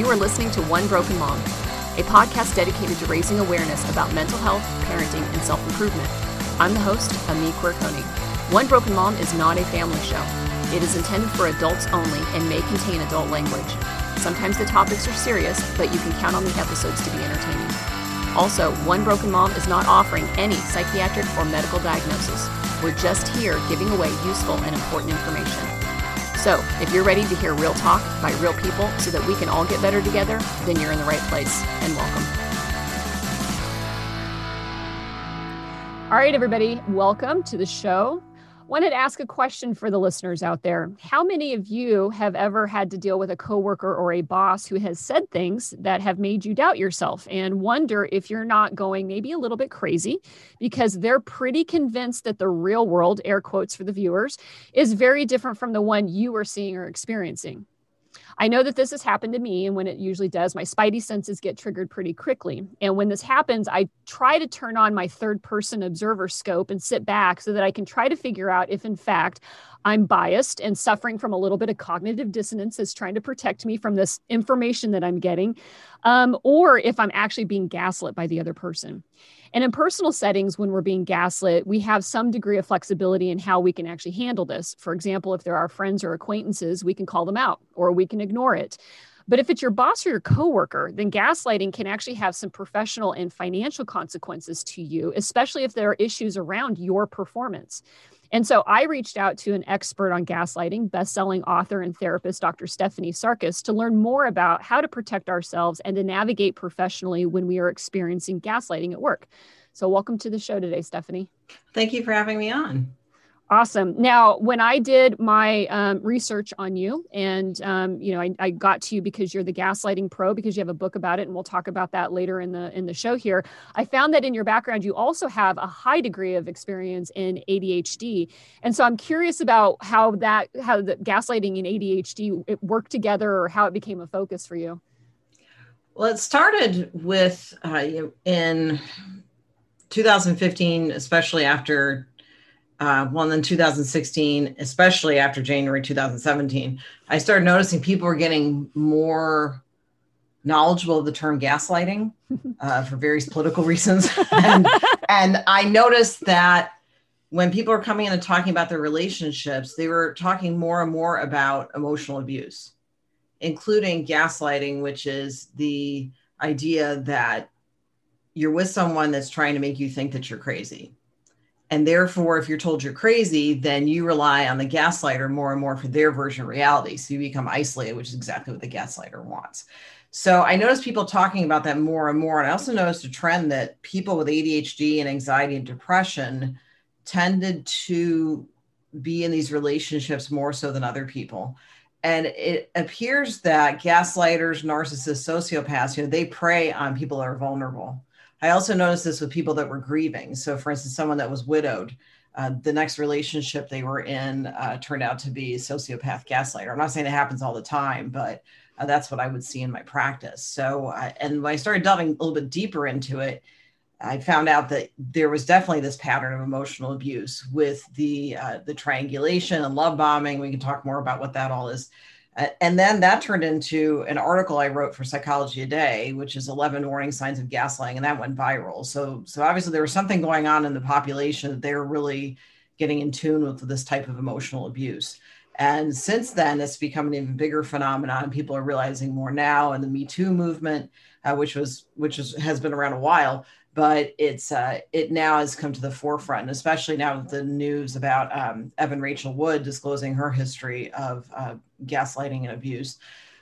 You are listening to One Broken Mom, a podcast dedicated to raising awareness about mental health, parenting, and self improvement. I'm the host, Ami Quirconi. One Broken Mom is not a family show. It is intended for adults only and may contain adult language. Sometimes the topics are serious, but you can count on the episodes to be entertaining. Also, One Broken Mom is not offering any psychiatric or medical diagnosis. We're just here giving away useful and important information. So, if you're ready to hear real talk by real people so that we can all get better together, then you're in the right place and welcome. All right, everybody, welcome to the show wanted to ask a question for the listeners out there. How many of you have ever had to deal with a coworker or a boss who has said things that have made you doubt yourself and wonder if you're not going maybe a little bit crazy because they're pretty convinced that the real world, air quotes for the viewers, is very different from the one you are seeing or experiencing? I know that this has happened to me, and when it usually does, my spidey senses get triggered pretty quickly. And when this happens, I try to turn on my third person observer scope and sit back so that I can try to figure out if, in fact, I'm biased and suffering from a little bit of cognitive dissonance is trying to protect me from this information that I'm getting, um, or if I'm actually being gaslit by the other person. And in personal settings, when we're being gaslit, we have some degree of flexibility in how we can actually handle this. For example, if there are friends or acquaintances, we can call them out or we can ignore it. But if it's your boss or your coworker, then gaslighting can actually have some professional and financial consequences to you, especially if there are issues around your performance. And so I reached out to an expert on gaslighting, best-selling author and therapist Dr. Stephanie Sarkis to learn more about how to protect ourselves and to navigate professionally when we are experiencing gaslighting at work. So welcome to the show today, Stephanie. Thank you for having me on. Awesome. Now, when I did my um, research on you, and um, you know, I, I, got to you because you're the gaslighting pro, because you have a book about it, and we'll talk about that later in the in the show here. I found that in your background, you also have a high degree of experience in ADHD, and so I'm curious about how that how the gaslighting and ADHD it worked together, or how it became a focus for you. Well, it started with uh, in 2015, especially after uh, well, in 2016, especially after January 2017, I started noticing people were getting more knowledgeable of the term gaslighting uh, for various political reasons. and, and I noticed that when people are coming in and talking about their relationships, they were talking more and more about emotional abuse, including gaslighting, which is the idea that you're with someone that's trying to make you think that you're crazy and therefore, if you're told you're crazy, then you rely on the gaslighter more and more for their version of reality. So you become isolated, which is exactly what the gaslighter wants. So I noticed people talking about that more and more. And I also noticed a trend that people with ADHD and anxiety and depression tended to be in these relationships more so than other people. And it appears that gaslighters, narcissists, sociopaths, you know, they prey on people that are vulnerable. I also noticed this with people that were grieving. So, for instance, someone that was widowed, uh, the next relationship they were in uh, turned out to be sociopath gaslighter. I'm not saying it happens all the time, but uh, that's what I would see in my practice. So, and when I started delving a little bit deeper into it, I found out that there was definitely this pattern of emotional abuse with the uh, the triangulation and love bombing. We can talk more about what that all is and then that turned into an article I wrote for Psychology Today, which is 11 warning signs of gaslighting, and that went viral. So, so obviously there was something going on in the population that they were really getting in tune with this type of emotional abuse. And since then, it's become an even bigger phenomenon. People are realizing more now, and the Me Too movement, uh, which was which is, has been around a while, but it's uh, it now has come to the forefront, and especially now with the news about um, Evan Rachel Wood disclosing her history of uh, gaslighting and abuse.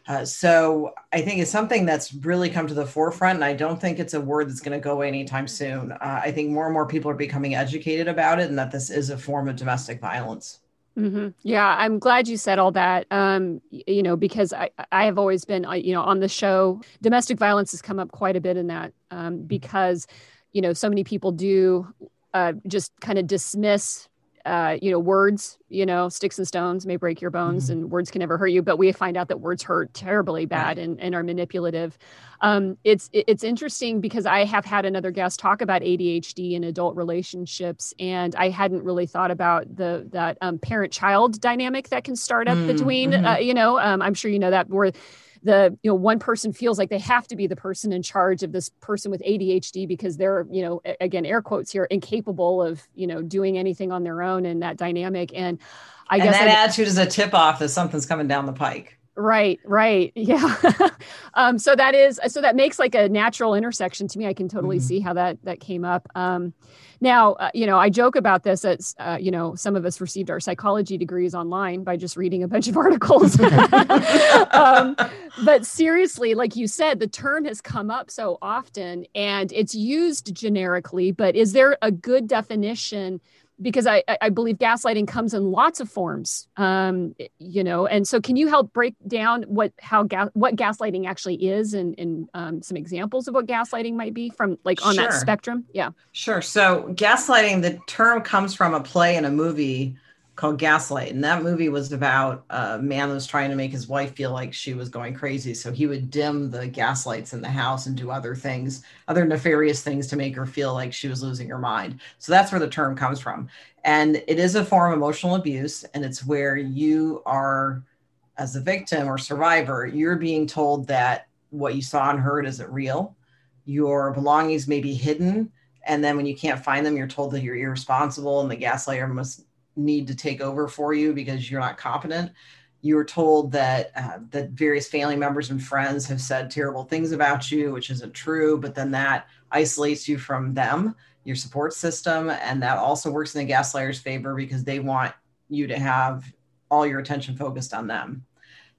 Uh, so I think it's something that's really come to the forefront, and I don't think it's a word that's going to go away anytime soon. Uh, I think more and more people are becoming educated about it, and that this is a form of domestic violence. Mm-hmm. Yeah, I'm glad you said all that. Um, you know, because I, I have always been, you know, on the show, domestic violence has come up quite a bit in that um, because, you know, so many people do uh, just kind of dismiss uh, you know, words, you know, sticks and stones may break your bones mm-hmm. and words can never hurt you, but we find out that words hurt terribly bad right. and, and are manipulative. Um, it's, it's interesting because I have had another guest talk about ADHD in adult relationships. And I hadn't really thought about the, that um, parent child dynamic that can start up mm-hmm. between, uh, you know, um, I'm sure you know that where the you know one person feels like they have to be the person in charge of this person with ADHD because they're you know again air quotes here incapable of you know doing anything on their own in that dynamic and I and guess that I, attitude is a tip off that something's coming down the pike. Right, right. Yeah. um, so that is so that makes like a natural intersection to me. I can totally mm-hmm. see how that that came up. Um, now, uh, you know, I joke about this as, uh, you know, some of us received our psychology degrees online by just reading a bunch of articles. um, but seriously, like you said, the term has come up so often and it's used generically, but is there a good definition? Because I, I believe gaslighting comes in lots of forms, um, you know. And so, can you help break down what how ga- what gaslighting actually is, and, and um, some examples of what gaslighting might be from like on sure. that spectrum? Yeah, sure. So, gaslighting, the term comes from a play and a movie called Gaslight. And that movie was about a man that was trying to make his wife feel like she was going crazy. So he would dim the gas lights in the house and do other things, other nefarious things to make her feel like she was losing her mind. So that's where the term comes from. And it is a form of emotional abuse. And it's where you are, as a victim or survivor, you're being told that what you saw and heard isn't real. Your belongings may be hidden. And then when you can't find them, you're told that you're irresponsible and the gaslighter must need to take over for you because you're not competent. You were told that uh, that various family members and friends have said terrible things about you, which isn't true. But then that isolates you from them, your support system, and that also works in the gaslighter's favor because they want you to have all your attention focused on them.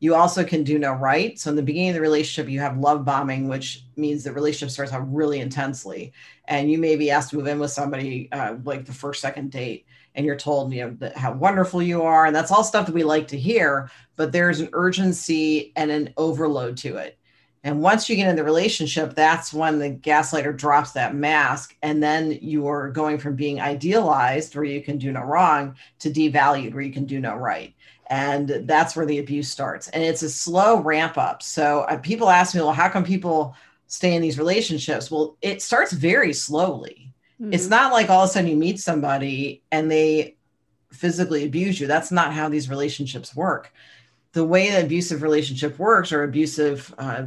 You also can do no right. So in the beginning of the relationship, you have love bombing, which means the relationship starts out really intensely, and you may be asked to move in with somebody uh, like the first second date and you're told you know how wonderful you are and that's all stuff that we like to hear but there's an urgency and an overload to it. And once you get in the relationship that's when the gaslighter drops that mask and then you're going from being idealized where you can do no wrong to devalued where you can do no right. And that's where the abuse starts. And it's a slow ramp up. So uh, people ask me well how come people stay in these relationships? Well it starts very slowly Mm-hmm. It's not like all of a sudden you meet somebody and they physically abuse you. That's not how these relationships work. The way an abusive relationship works, or abusive uh,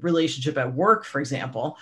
relationship at work, for example,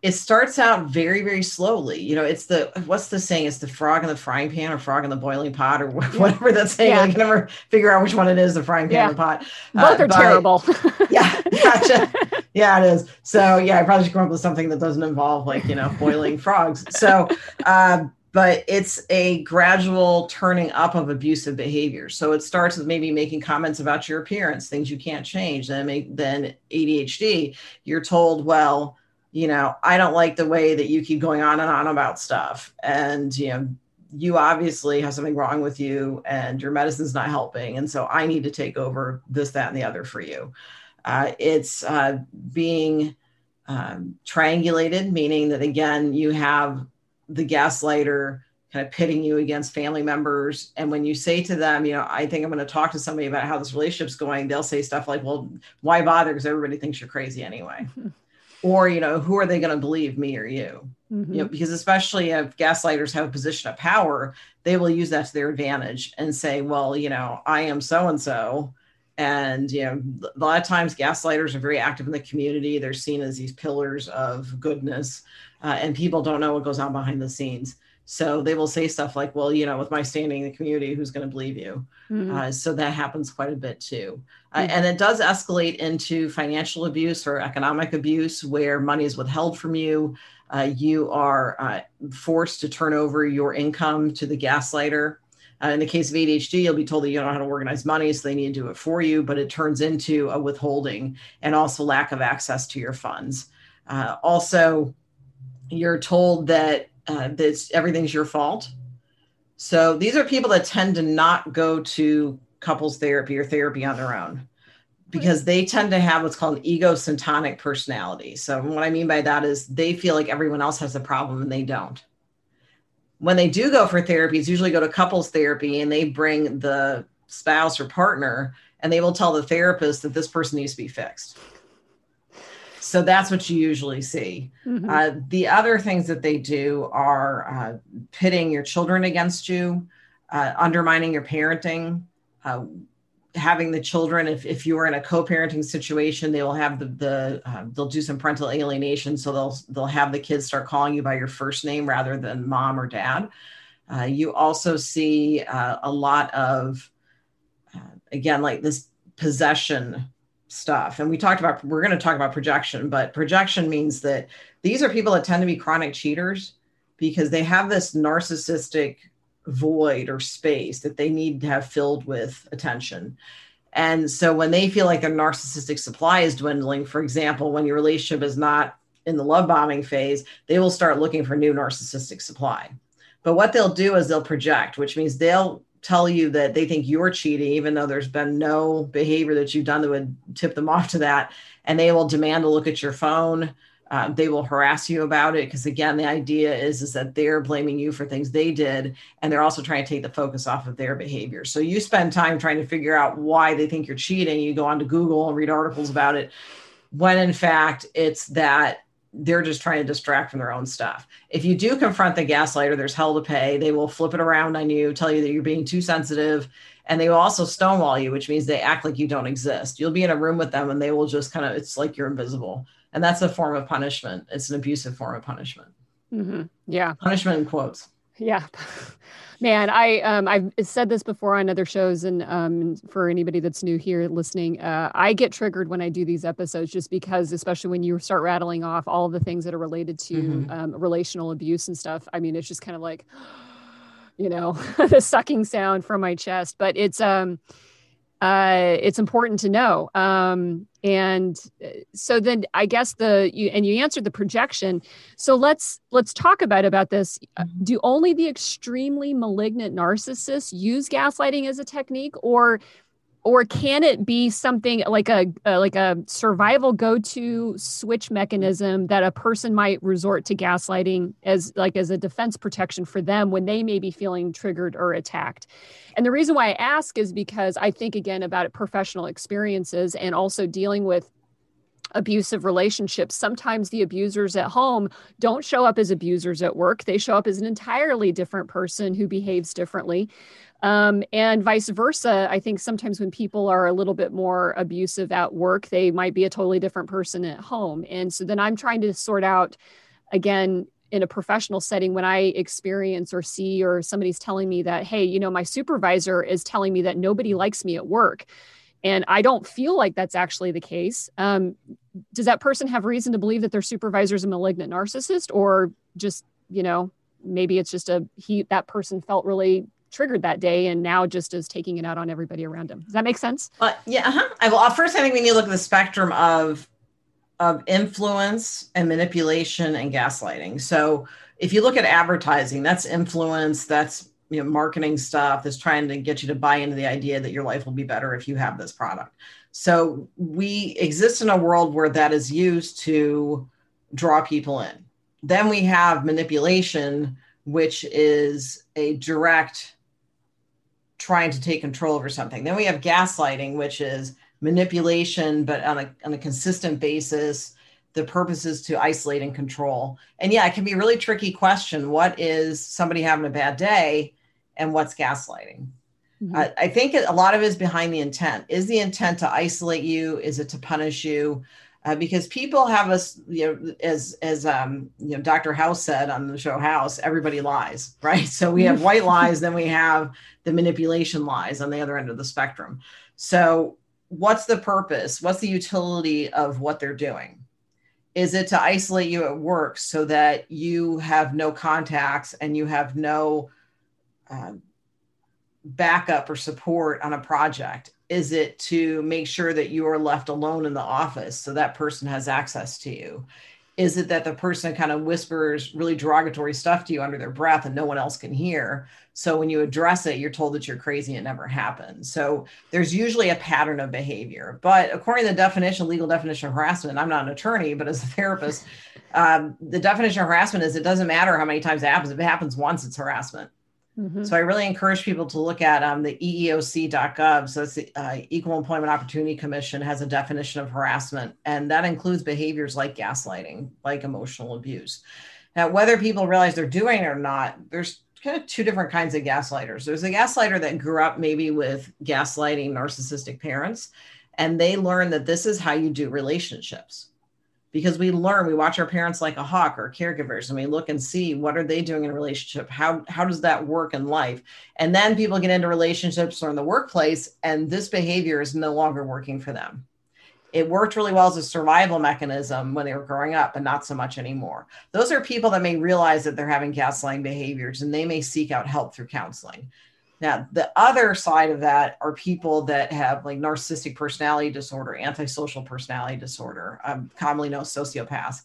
it starts out very very slowly. You know it's the what's the saying? It's the frog in the frying pan or frog in the boiling pot or whatever that's saying yeah. i can never figure out which one it is the frying pan yeah. or pot. Both uh, are terrible. Yeah gotcha. Yeah it is. So yeah i probably should come up with something that doesn't involve like you know boiling frogs. So uh, but it's a gradual turning up of abusive behavior. So it starts with maybe making comments about your appearance, things you can't change. Then make then ADHD, you're told, well, you know, I don't like the way that you keep going on and on about stuff. And, you know, you obviously have something wrong with you and your medicine's not helping. And so I need to take over this, that, and the other for you. Uh, it's uh, being um, triangulated, meaning that again, you have the gaslighter kind of pitting you against family members. And when you say to them, you know, I think I'm going to talk to somebody about how this relationship's going, they'll say stuff like, well, why bother? Because everybody thinks you're crazy anyway. or you know who are they going to believe me or you? Mm-hmm. you know because especially if gaslighters have a position of power they will use that to their advantage and say well you know i am so and so and you know a lot of times gaslighters are very active in the community. They're seen as these pillars of goodness uh, and people don't know what goes on behind the scenes so they will say stuff like, well, you know, with my standing in the community, who's going to believe you? Mm-hmm. Uh, so that happens quite a bit too. Uh, mm-hmm. And it does escalate into financial abuse or economic abuse where money is withheld from you. Uh, you are uh, forced to turn over your income to the gaslighter. Uh, in the case of ADHD, you'll be told that you don't know how to organize money, so they need to do it for you, but it turns into a withholding and also lack of access to your funds. Uh, also, you're told that uh, that everything's your fault. So these are people that tend to not go to couples therapy or therapy on their own because they tend to have what's called an egocentric personality. So what I mean by that is they feel like everyone else has a problem and they don't. When they do go for therapy, it's usually go to couples therapy and they bring the spouse or partner and they will tell the therapist that this person needs to be fixed. So that's what you usually see. Mm-hmm. Uh, the other things that they do are uh, pitting your children against you, uh, undermining your parenting, uh, having the children if, if you are in a co-parenting situation they will have the, the uh, they'll do some parental alienation so they'll they'll have the kids start calling you by your first name rather than mom or dad uh, you also see uh, a lot of uh, again like this possession stuff and we talked about we're going to talk about projection but projection means that these are people that tend to be chronic cheaters because they have this narcissistic void or space that they need to have filled with attention. And so when they feel like their narcissistic supply is dwindling, for example, when your relationship is not in the love bombing phase, they will start looking for new narcissistic supply. But what they'll do is they'll project, which means they'll tell you that they think you're cheating, even though there's been no behavior that you've done that would tip them off to that. And they will demand to look at your phone. Uh, they will harass you about it because again the idea is is that they're blaming you for things they did and they're also trying to take the focus off of their behavior so you spend time trying to figure out why they think you're cheating you go on to google and read articles about it when in fact it's that they're just trying to distract from their own stuff. If you do confront the gaslighter there's hell to pay. They will flip it around on you tell you that you're being too sensitive and they will also stonewall you which means they act like you don't exist. You'll be in a room with them and they will just kind of it's like you're invisible. And that's a form of punishment. It's an abusive form of punishment. Mm-hmm. yeah. Punishment in quotes yeah man i um i've said this before on other shows and um for anybody that's new here listening uh i get triggered when i do these episodes just because especially when you start rattling off all the things that are related to mm-hmm. um, relational abuse and stuff i mean it's just kind of like you know the sucking sound from my chest but it's um uh, it's important to know. Um, and uh, so then I guess the you and you answered the projection. So let's let's talk about about this. Uh, mm-hmm. Do only the extremely malignant narcissists use gaslighting as a technique, or or can it be something like a, a like a survival go-to switch mechanism that a person might resort to gaslighting as like as a defense protection for them when they may be feeling triggered or attacked and the reason why i ask is because i think again about professional experiences and also dealing with abusive relationships. Sometimes the abusers at home don't show up as abusers at work. They show up as an entirely different person who behaves differently. Um, and vice versa. I think sometimes when people are a little bit more abusive at work, they might be a totally different person at home. And so then I'm trying to sort out, again, in a professional setting when I experience or see or somebody's telling me that, hey, you know, my supervisor is telling me that nobody likes me at work. And I don't feel like that's actually the case. Um, does that person have reason to believe that their supervisor is a malignant narcissist or just, you know, maybe it's just a he that person felt really triggered that day and now just is taking it out on everybody around him. Does that make sense? Uh, yeah. Uh-huh. I, well, first, I think we need to look at the spectrum of of influence and manipulation and gaslighting. So if you look at advertising, that's influence, that's you know marketing stuff that's trying to get you to buy into the idea that your life will be better if you have this product. So we exist in a world where that is used to draw people in. Then we have manipulation, which is a direct trying to take control over something. Then we have gaslighting, which is manipulation, but on a, on a consistent basis. The purpose is to isolate and control. And yeah, it can be a really tricky question. What is somebody having a bad day and what's gaslighting? Mm-hmm. Uh, I think a lot of it is behind the intent. Is the intent to isolate you? Is it to punish you? Uh, because people have us, you know, as as um, you know, Dr. House said on the show House, everybody lies, right? So we have white lies, then we have the manipulation lies on the other end of the spectrum. So what's the purpose? What's the utility of what they're doing? Is it to isolate you at work so that you have no contacts and you have no uh, backup or support on a project? Is it to make sure that you are left alone in the office so that person has access to you Is it that the person kind of whispers really derogatory stuff to you under their breath and no one else can hear? So when you address it, you're told that you're crazy and it never happened. So there's usually a pattern of behavior. But according to the definition, legal definition of harassment, I'm not an attorney, but as a therapist, um, the definition of harassment is it doesn't matter how many times it happens. If it happens once, it's harassment. Mm-hmm. So I really encourage people to look at um, the EEOC.gov. So it's the uh, Equal Employment Opportunity Commission has a definition of harassment, and that includes behaviors like gaslighting, like emotional abuse. Now, whether people realize they're doing it or not, there's kind of two different kinds of gaslighters. There's a gaslighter that grew up maybe with gaslighting narcissistic parents, and they learn that this is how you do relationships because we learn we watch our parents like a hawk or caregivers and we look and see what are they doing in a relationship? How how does that work in life? And then people get into relationships or in the workplace and this behavior is no longer working for them. It worked really well as a survival mechanism when they were growing up but not so much anymore. Those are people that may realize that they're having gaslighting behaviors and they may seek out help through counseling now, the other side of that are people that have like narcissistic personality disorder, antisocial personality disorder, um, commonly known as sociopaths.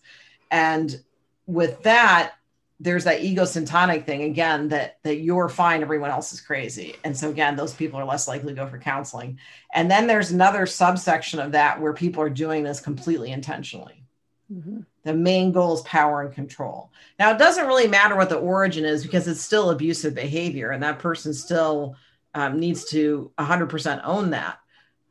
And with that, there's that egocentric thing again that that you're fine, everyone else is crazy. And so again, those people are less likely to go for counseling. And then there's another subsection of that where people are doing this completely intentionally. Mm-hmm. The main goal is power and control. Now, it doesn't really matter what the origin is because it's still abusive behavior, and that person still um, needs to 100% own that.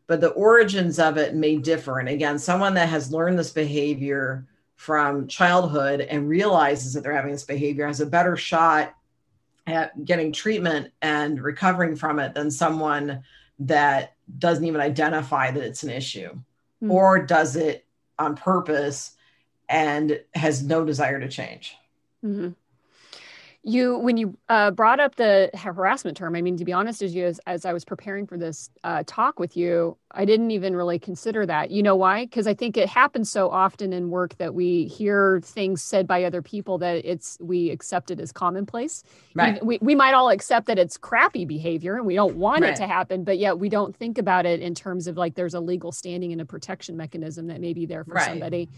But the origins of it may differ. And again, someone that has learned this behavior from childhood and realizes that they're having this behavior has a better shot at getting treatment and recovering from it than someone that doesn't even identify that it's an issue mm-hmm. or does it on purpose and has no desire to change. Mm-hmm. You, when you uh, brought up the harassment term, I mean, to be honest, as you as, as I was preparing for this uh, talk with you, I didn't even really consider that. You know why? Because I think it happens so often in work that we hear things said by other people that it's we accept it as commonplace. Right. We, we might all accept that it's crappy behavior and we don't want right. it to happen, but yet we don't think about it in terms of like there's a legal standing and a protection mechanism that may be there for right. somebody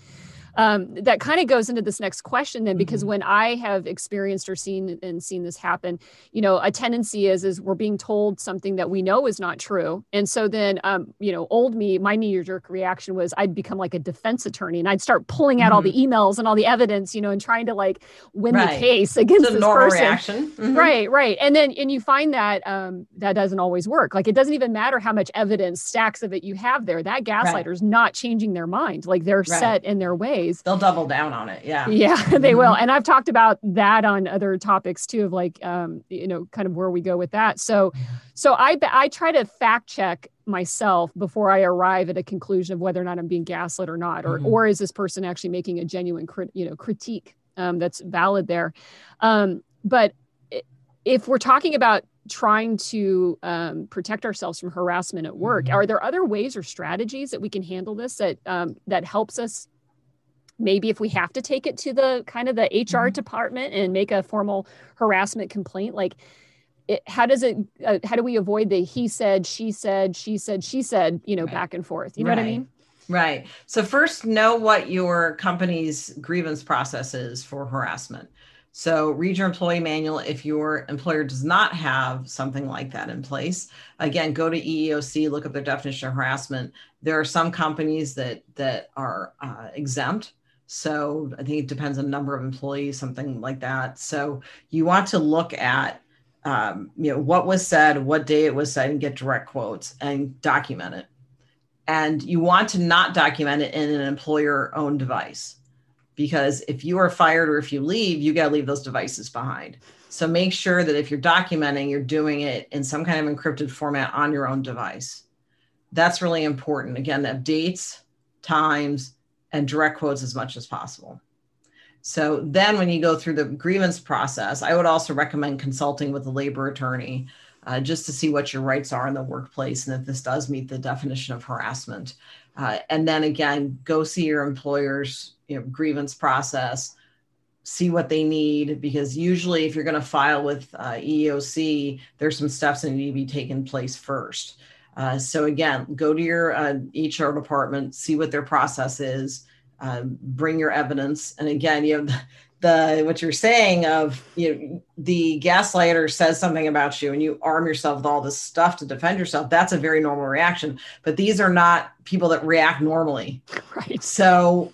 um, that kind of goes into this next question then because mm-hmm. when i have experienced or seen and seen this happen you know a tendency is is we're being told something that we know is not true and so then um, you know old me my knee jerk reaction was i'd become like a defense attorney and i'd start pulling out mm-hmm. all the mm-hmm. emails and all the evidence you know and trying to like win right. the case against this person reaction. Mm-hmm. right right and then and you find that um, that doesn't always work like it doesn't even matter how much evidence stacks of it you have there that gaslighter's right. not changing their mind like they're right. set in their ways ways. They'll double down on it. Yeah. Yeah, they mm-hmm. will. And I've talked about that on other topics too, of like, um, you know, kind of where we go with that. So, so I, I try to fact check myself before I arrive at a conclusion of whether or not I'm being gaslit or not, or, mm-hmm. or is this person actually making a genuine, crit, you know, critique um, that's valid there. Um, but if we're talking about trying to um, protect ourselves from harassment at work mm-hmm. are there other ways or strategies that we can handle this that um, that helps us maybe if we have to take it to the kind of the hr mm-hmm. department and make a formal harassment complaint like it, how does it uh, how do we avoid the he said she said she said she said you know right. back and forth you know right. what i mean right so first know what your company's grievance process is for harassment so read your employee manual if your employer does not have something like that in place. Again, go to EEOC, look up their definition of harassment. There are some companies that that are uh, exempt so I think it depends on number of employees, something like that. So you want to look at um, you know what was said, what day it was said, and get direct quotes and document it. And you want to not document it in an employer-owned device because if you are fired or if you leave, you got to leave those devices behind. So make sure that if you're documenting, you're doing it in some kind of encrypted format on your own device. That's really important. Again, that dates, times, and direct quotes as much as possible. So then, when you go through the grievance process, I would also recommend consulting with a labor attorney uh, just to see what your rights are in the workplace and if this does meet the definition of harassment. Uh, and then again, go see your employer's you know, grievance process, see what they need, because usually, if you're going to file with uh, EEOC, there's some steps that need to be taken place first. Uh, so again, go to your uh, HR department, see what their process is, uh, bring your evidence. And again, you have the, the what you're saying of you know the gaslighter says something about you and you arm yourself with all this stuff to defend yourself that's a very normal reaction. But these are not people that react normally. Right. So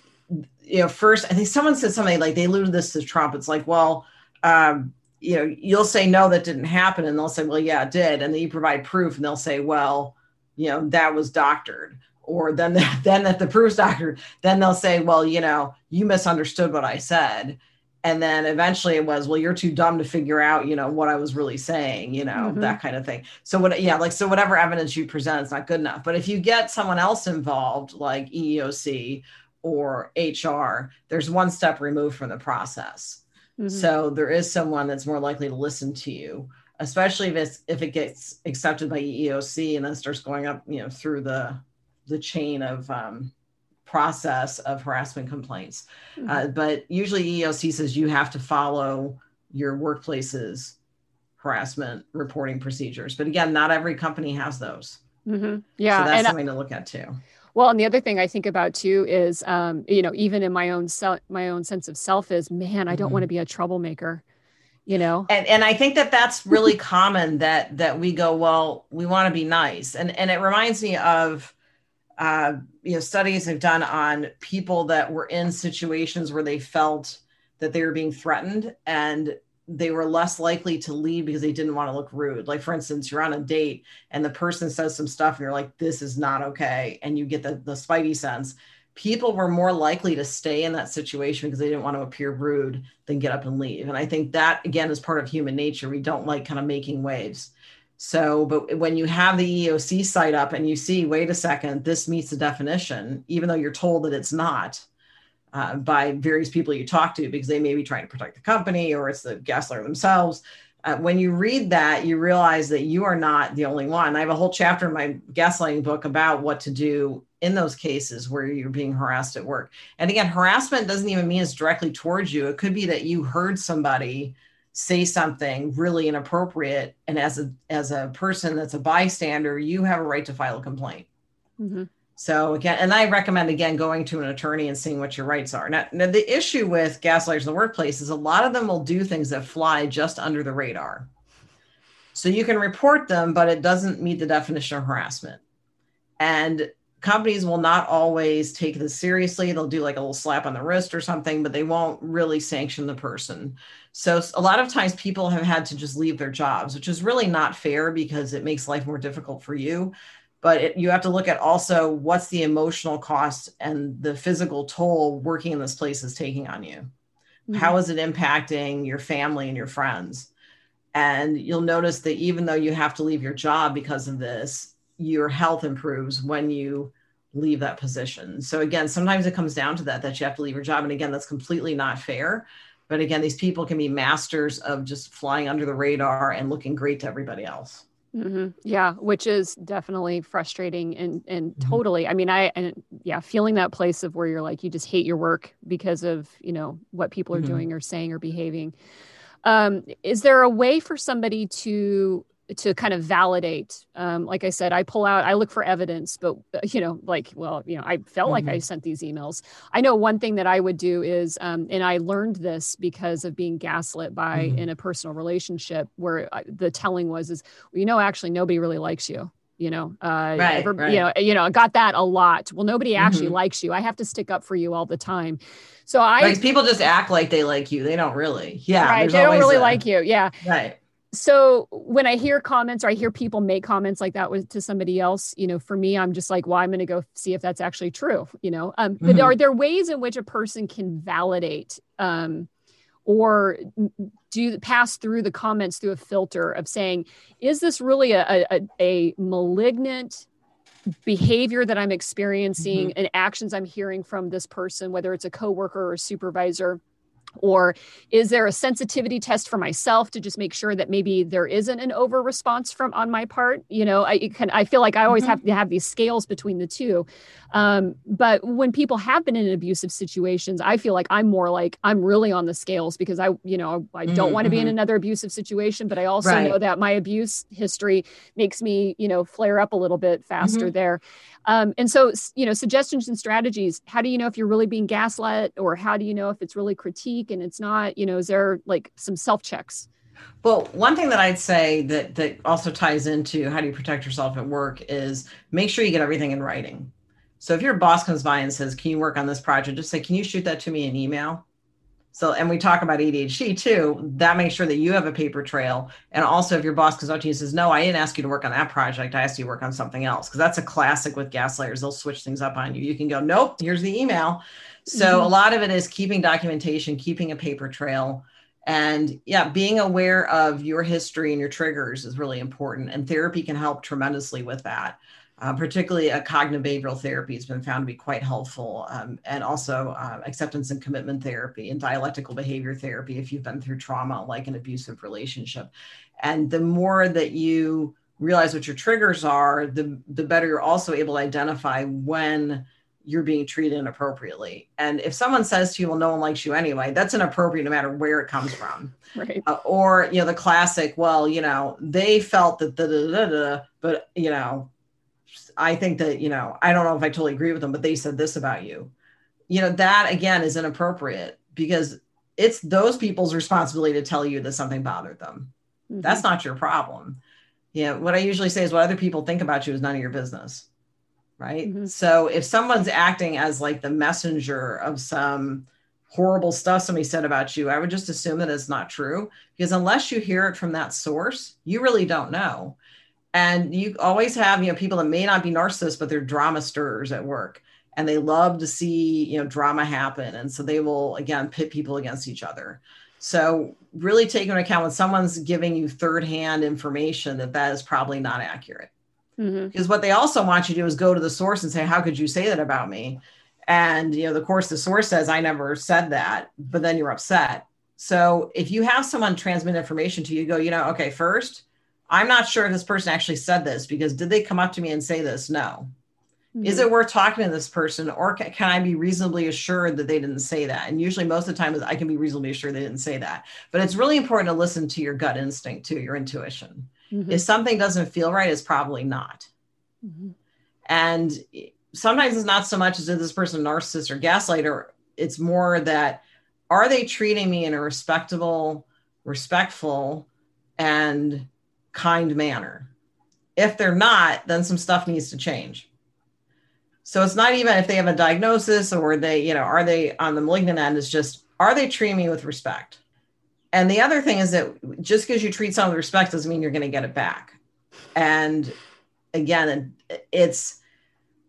you know first i think someone said something like they alluded this to trump. It's like well um, you know you'll say no that didn't happen. And they'll say well yeah it did. And then you provide proof and they'll say well you know that was doctored. Or then then if the proof's doctored then they'll say well you know you misunderstood what i said. And then eventually it was well you're too dumb to figure out you know what i was really saying you know mm-hmm. that kind of thing. So what yeah like so whatever evidence you present is not good enough. But if you get someone else involved like eeoc or hr there's one step removed from the process mm-hmm. so there is someone that's more likely to listen to you especially if it's if it gets accepted by eeoc and then starts going up you know through the the chain of um, process of harassment complaints. Mm-hmm. Uh, but usually EEOC says you have to follow your workplace's harassment reporting procedures. But again, not every company has those. Mm-hmm. Yeah. So that's and something to look at too. Well, and the other thing I think about too is, um, you know, even in my own self, my own sense of self is, man, I don't mm-hmm. want to be a troublemaker, you know. And and I think that that's really common that that we go, well, we want to be nice, and and it reminds me of uh, you know studies have done on people that were in situations where they felt that they were being threatened and they were less likely to leave because they didn't want to look rude. Like for instance, you're on a date and the person says some stuff and you're like, this is not okay. And you get the, the spidey sense. People were more likely to stay in that situation because they didn't want to appear rude than get up and leave. And I think that again is part of human nature. We don't like kind of making waves. So, but when you have the EOC site up and you see, wait a second, this meets the definition, even though you're told that it's not uh, by various people you talk to because they may be trying to protect the company or it's the gaslighter themselves. Uh, when you read that, you realize that you are not the only one. I have a whole chapter in my gaslighting book about what to do in those cases where you're being harassed at work. And again, harassment doesn't even mean it's directly towards you. It could be that you heard somebody say something really inappropriate and as a as a person that's a bystander you have a right to file a complaint mm-hmm. So again and i recommend again going to an attorney and seeing what your rights are now, now the issue with gaslighters in the workplace is a lot of them will do things that fly just under the radar so you can report them but it doesn't meet the definition of harassment and companies will not always take this seriously. They'll do like a little slap on the wrist or something, but they won't really sanction the person. So a lot of times people have had to just leave their jobs, which is really not fair because it makes life more difficult for you. But it, you have to look at also what's the emotional cost and the physical toll working in this place is taking on you. Mm-hmm. How is it impacting your family and your friends? And you'll notice that even though you have to leave your job because of this, your health improves when you leave that position. So again, sometimes it comes down to that that you have to leave your job and again that's completely not fair. But again, these people can be masters of just flying under the radar and looking great to everybody else. Mm-hmm. Yeah, which is definitely frustrating and and mm-hmm. totally. I mean, I and yeah, feeling that place of where you're like you just hate your work because of you know what people are mm-hmm. doing or saying or behaving. Um, is there a way for somebody to to kind of validate um, like i said i pull out i look for evidence but uh, you know like well you know i felt mm-hmm. like i mm-hmm. sent these emails i know one thing that i would do is um, and i learned this because of being gaslit by mm-hmm. in a personal relationship where I, the telling was is well, you know actually nobody really likes you you know uh right, ever, right. you know you know got that a lot well nobody actually mm-hmm. likes you i have to stick up for you all the time so i like people just act like they like you they don't really yeah right they don't really a, like you yeah right so when I hear comments or I hear people make comments like that with to somebody else, you know, for me, I'm just like, well, I'm going to go see if that's actually true, you know. Um, mm-hmm. But are there ways in which a person can validate um, or do pass through the comments through a filter of saying, is this really a, a, a malignant behavior that I'm experiencing mm-hmm. and actions I'm hearing from this person, whether it's a coworker or a supervisor? Or is there a sensitivity test for myself to just make sure that maybe there isn't an over response from on my part you know i can i feel like i always mm-hmm. have to have these scales between the two um, but when people have been in abusive situations i feel like i'm more like i'm really on the scales because i you know i don't mm-hmm. want to be in mm-hmm. another abusive situation but i also right. know that my abuse history makes me you know flare up a little bit faster mm-hmm. there Um, and so, you know, suggestions and strategies. How do you know if you're really being gaslit, or how do you know if it's really critique and it's not? You know, is there like some self checks? Well, one thing that I'd say that that also ties into how do you protect yourself at work is make sure you get everything in writing. So if your boss comes by and says, "Can you work on this project?" just say, "Can you shoot that to me in email?" So, and we talk about ADHD too. That makes sure that you have a paper trail. And also, if your boss comes up to you and says, "No, I didn't ask you to work on that project. I asked you to work on something else," because that's a classic with gaslighters. They'll switch things up on you. You can go, "Nope, here's the email." So mm-hmm. a lot of it is keeping documentation, keeping a paper trail, and yeah, being aware of your history and your triggers is really important. And therapy can help tremendously with that. Uh, particularly a cognitive behavioral therapy has been found to be quite helpful, um, and also uh, acceptance and commitment therapy and dialectical behavior therapy if you've been through trauma like an abusive relationship. And the more that you realize what your triggers are, the the better you're also able to identify when you're being treated inappropriately. And if someone says to you, well, no one likes you anyway, that's inappropriate no matter where it comes from. Right. Uh, or, you know, the classic, well, you know, they felt that, da, da, da, but, you know, I think that, you know, I don't know if I totally agree with them, but they said this about you. You know, that again is inappropriate because it's those people's responsibility to tell you that something bothered them. Mm-hmm. That's not your problem. Yeah. You know, what I usually say is what other people think about you is none of your business right? Mm-hmm. So if someone's acting as like the messenger of some horrible stuff somebody said about you, I would just assume that it's not true because unless you hear it from that source, you really don't know. And you always have, you know, people that may not be narcissists, but they're drama stirrers at work and they love to see, you know, drama happen. And so they will, again, pit people against each other. So really take into account when someone's giving you third hand information that that is probably not accurate. Mm-hmm. Because what they also want you to do is go to the source and say, How could you say that about me? And, you know, the course, the source says, I never said that, but then you're upset. So if you have someone transmit information to you, go, you know, okay, first, I'm not sure if this person actually said this because did they come up to me and say this? No. Mm-hmm. Is it worth talking to this person or can, can, I be reasonably assured that they didn't say that? And usually, most of the time, I can be reasonably assured they didn't say that. But it's really important to listen to your gut instinct, too, your intuition. Mm-hmm. If something doesn't feel right, it's probably not. Mm-hmm. And sometimes it's not so much as if this person a narcissist or gaslighter, it's more that are they treating me in a respectable, respectful, and kind manner? If they're not, then some stuff needs to change. So it's not even if they have a diagnosis or they, you know, are they on the malignant end? It's just, are they treating me with respect? And the other thing is that just because you treat someone with respect doesn't mean you're going to get it back. And again, it's,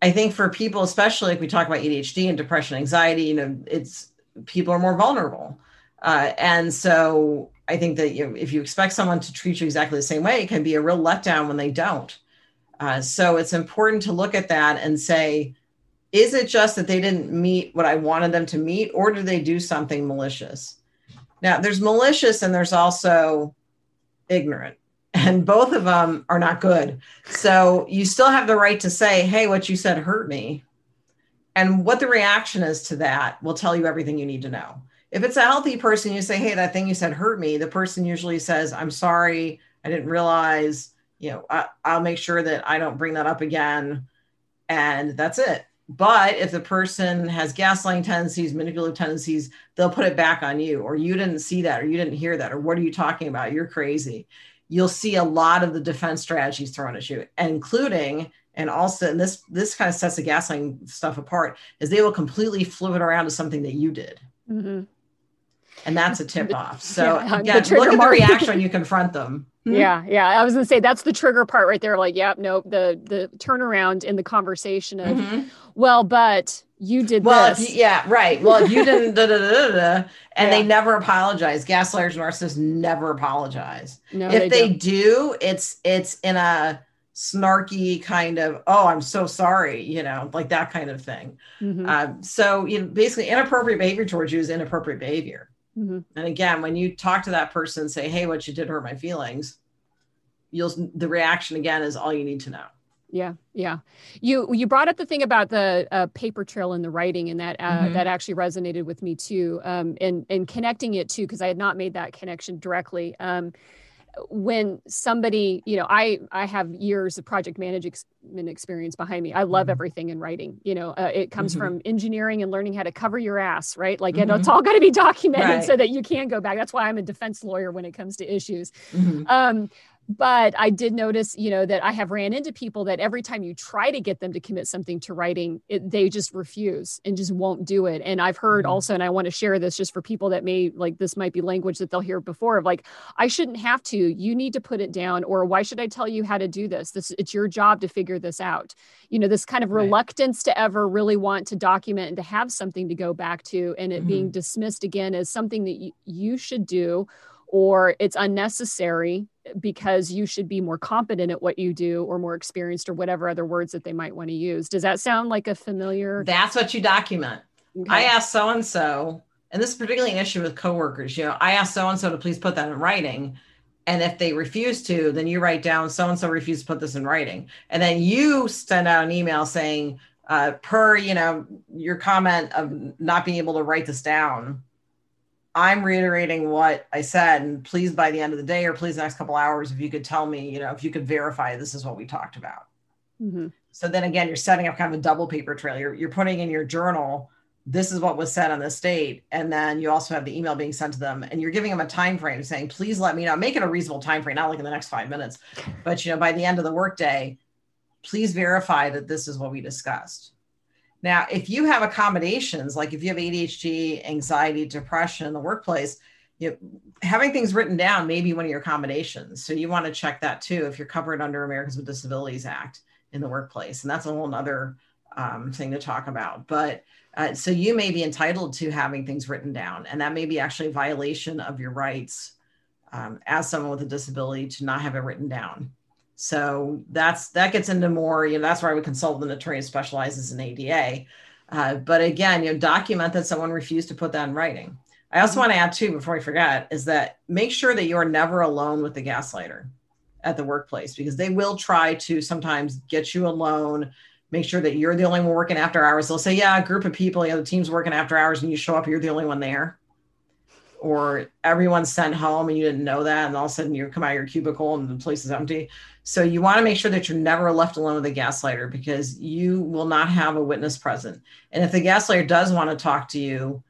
I think for people, especially if we talk about ADHD and depression, anxiety, you know, it's people are more vulnerable. Uh, and so I think that you know, if you expect someone to treat you exactly the same way, it can be a real letdown when they don't. Uh, so it's important to look at that and say, is it just that they didn't meet what I wanted them to meet, or do they do something malicious? Now, there's malicious and there's also ignorant, and both of them are not good. So you still have the right to say, hey, what you said hurt me. And what the reaction is to that will tell you everything you need to know. If it's a healthy person, you say, hey, that thing you said hurt me. The person usually says, I'm sorry. I didn't realize, you know, I, I'll make sure that I don't bring that up again. And that's it. But if the person has gaslighting tendencies, manipulative tendencies, they'll put it back on you, or you didn't see that, or you didn't hear that, or what are you talking about? You're crazy. You'll see a lot of the defense strategies thrown at you, including and also and this this kind of sets the gaslighting stuff apart is they will completely flip it around to something that you did. Mm-hmm. And that's a tip off. So yeah, again, look at the reaction when you confront them. Hmm? Yeah, yeah. I was gonna say that's the trigger part right there. Like, yep, nope. The the turnaround in the conversation of, mm-hmm. well, but you did well, this. You, yeah, right. Well, if you didn't, da, da, da, da, and yeah. they never apologize. Gaslighters narcissists never apologize. No, if they, they do, it's it's in a snarky kind of, oh, I'm so sorry, you know, like that kind of thing. Mm-hmm. Um, so you know, basically, inappropriate behavior towards you is inappropriate behavior. Mm-hmm. And again, when you talk to that person, say, "Hey, what you did hurt my feelings," you'll the reaction again is all you need to know. Yeah, yeah. You you brought up the thing about the uh, paper trail and the writing, and that uh, mm-hmm. that actually resonated with me too. Um, and and connecting it too, because I had not made that connection directly. Um, when somebody you know i i have years of project management experience behind me i love mm-hmm. everything in writing you know uh, it comes mm-hmm. from engineering and learning how to cover your ass right like mm-hmm. it's all got to be documented right. so that you can go back that's why i'm a defense lawyer when it comes to issues mm-hmm. um, but i did notice you know that i have ran into people that every time you try to get them to commit something to writing it, they just refuse and just won't do it and i've heard mm-hmm. also and i want to share this just for people that may like this might be language that they'll hear before of like i shouldn't have to you need to put it down or why should i tell you how to do this this it's your job to figure this out you know this kind of right. reluctance to ever really want to document and to have something to go back to and it mm-hmm. being dismissed again as something that you, you should do or it's unnecessary because you should be more competent at what you do or more experienced or whatever other words that they might want to use. Does that sound like a familiar? That's what you document. Okay. I asked so and so, and this is particularly an issue with coworkers. You know, I asked so and so to please put that in writing. And if they refuse to, then you write down so and so refused to put this in writing. And then you send out an email saying, uh, per, you know, your comment of not being able to write this down I'm reiterating what I said, and please by the end of the day or please the next couple hours, if you could tell me, you know, if you could verify this is what we talked about. Mm-hmm. So then again, you're setting up kind of a double paper trail. You're, you're putting in your journal, this is what was said on this date, and then you also have the email being sent to them, and you're giving them a time frame saying, please let me know. Make it a reasonable time frame, not like in the next five minutes, but you know, by the end of the workday, please verify that this is what we discussed. Now, if you have accommodations, like if you have ADHD, anxiety, depression in the workplace, you having things written down may be one of your accommodations. So you want to check that too if you're covered under Americans with Disabilities Act in the workplace. And that's a whole other um, thing to talk about. But uh, so you may be entitled to having things written down, and that may be actually a violation of your rights um, as someone with a disability to not have it written down. So that's that gets into more, you know, that's I would consult with an attorney who specializes in ADA. Uh, but again, you know, document that someone refused to put that in writing. I also want to add too, before I forget, is that make sure that you're never alone with the gaslighter at the workplace because they will try to sometimes get you alone. Make sure that you're the only one working after hours. They'll say, "Yeah, a group of people, you know, the team's working after hours, and you show up, you're the only one there." Or everyone's sent home and you didn't know that, and all of a sudden you come out of your cubicle and the place is empty. So you want to make sure that you're never left alone with a gaslighter because you will not have a witness present. And if the gaslighter does want to talk to you,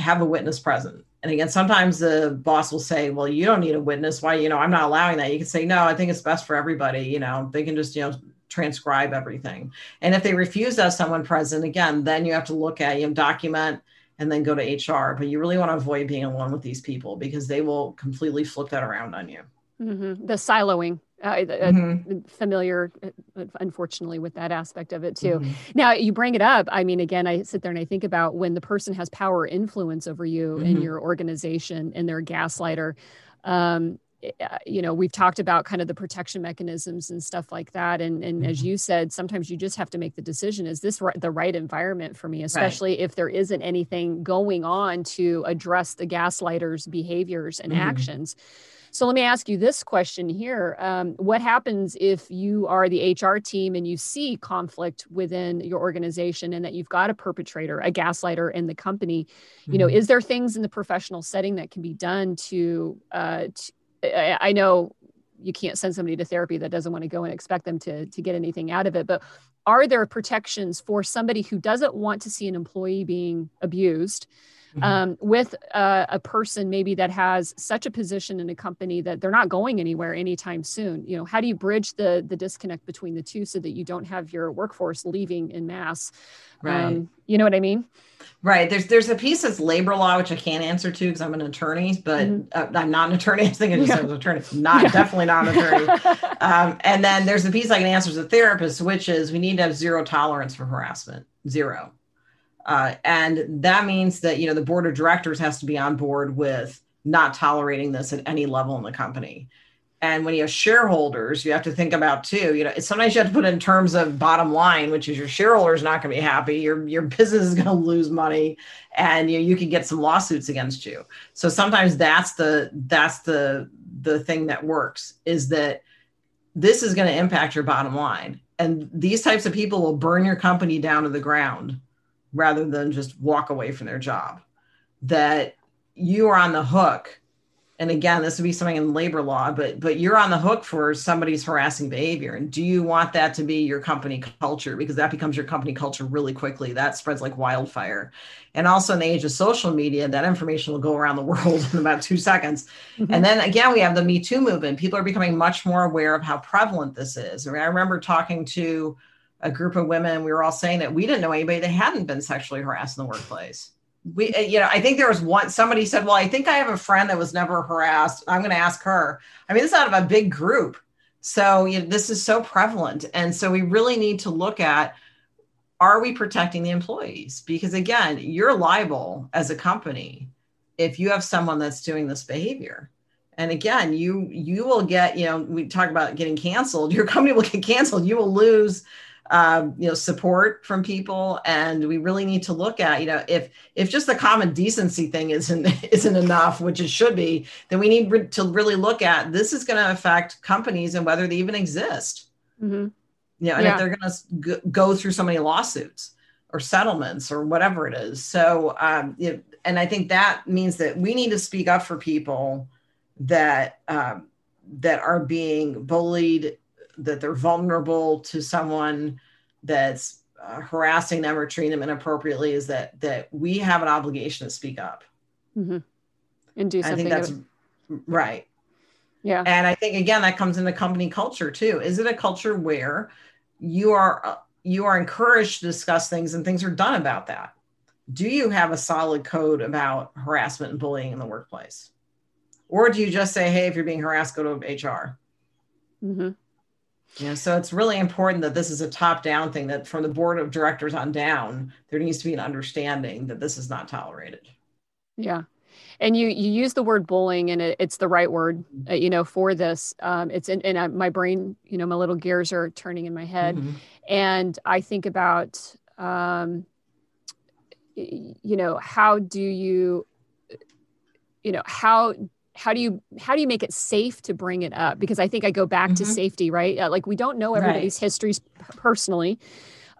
have a witness present. And again, sometimes the boss will say, "Well, you don't need a witness. Why? You know, I'm not allowing that." You can say, "No, I think it's best for everybody." You know, they can just you know transcribe everything. And if they refuse to have someone present, again, then you have to look at you know document and then go to HR. But you really want to avoid being alone with these people because they will completely flip that around on you. Mm-hmm. The siloing uh, mm-hmm. familiar uh, unfortunately with that aspect of it too mm-hmm. now you bring it up i mean again i sit there and i think about when the person has power influence over you mm-hmm. in your organization and they're a gaslighter um, uh, you know we've talked about kind of the protection mechanisms and stuff like that and and as mm-hmm. you said sometimes you just have to make the decision is this the right environment for me especially right. if there isn't anything going on to address the gaslighters behaviors and mm-hmm. actions so let me ask you this question here. Um, what happens if you are the HR team and you see conflict within your organization and that you've got a perpetrator, a gaslighter in the company? Mm-hmm. You know, mm-hmm. is there things in the professional setting that can be done to, uh, to I, I know you can't send somebody to therapy that doesn't want to go and expect them to, to get anything out of it, but are there protections for somebody who doesn't want to see an employee being abused? Mm-hmm. um, with a, a, person maybe that has such a position in a company that they're not going anywhere anytime soon you know how do you bridge the the disconnect between the two so that you don't have your workforce leaving in mass right um, you know what i mean Right. There's there's a piece that's labor law, which I can't answer to because I'm an attorney, but mm-hmm. uh, I'm not an attorney. I think I just yeah. an attorney. Not yeah. definitely not an attorney. um, and then there's a piece I can answer as a therapist, which is we need to have zero tolerance for harassment. Zero. Uh, and that means that you know the board of directors has to be on board with not tolerating this at any level in the company. And when you have shareholders, you have to think about too. You know, sometimes you have to put in terms of bottom line, which is your shareholders not going to be happy. Your your business is going to lose money, and you you can get some lawsuits against you. So sometimes that's the that's the the thing that works is that this is going to impact your bottom line, and these types of people will burn your company down to the ground rather than just walk away from their job. That you are on the hook. And again this would be something in labor law but but you're on the hook for somebody's harassing behavior. And do you want that to be your company culture? Because that becomes your company culture really quickly. That spreads like wildfire. And also in the age of social media that information will go around the world in about two seconds. Mm-hmm. and then again we have the me too movement. People are becoming much more aware of how prevalent this is. I, mean, I remember talking to a group of women we were all saying that we didn't know anybody that hadn't been sexually harassed in the workplace. We uh, you know i think there was one somebody said well i think i have a friend that was never harassed. I'm going to ask her. I mean this is out of a big group. So you know, this is so prevalent. And so we really need to look at are we protecting the employees? Because again you're liable as a company if you have someone that's doing this behavior. And again you you will get you know we talk about getting canceled. Your company will get canceled. You will lose um, you know support from people and we really need to look at you know if if just the common decency thing isn't isn't enough which it should be then we need re- to really look at this is going to affect companies and whether they even exist mm-hmm. you know and yeah. if they're going to go through so many lawsuits or settlements or whatever it is so um, it, and i think that means that we need to speak up for people that um, that are being bullied that they're vulnerable to someone that's uh, harassing them or treating them inappropriately is that that we have an obligation to speak up mm-hmm. and do something. I think that's right. Yeah, and I think again that comes into company culture too. Is it a culture where you are uh, you are encouraged to discuss things and things are done about that? Do you have a solid code about harassment and bullying in the workplace? Or do you just say, hey, if you're being harassed, go to HR? Mm-hmm. Know, so it's really important that this is a top-down thing. That from the board of directors on down, there needs to be an understanding that this is not tolerated. Yeah, and you you use the word bullying, and it, it's the right word, uh, you know, for this. Um, it's in, and uh, my brain, you know, my little gears are turning in my head, mm-hmm. and I think about, um, you know, how do you, you know, how how do you how do you make it safe to bring it up because i think i go back mm-hmm. to safety right uh, like we don't know everybody's right. histories personally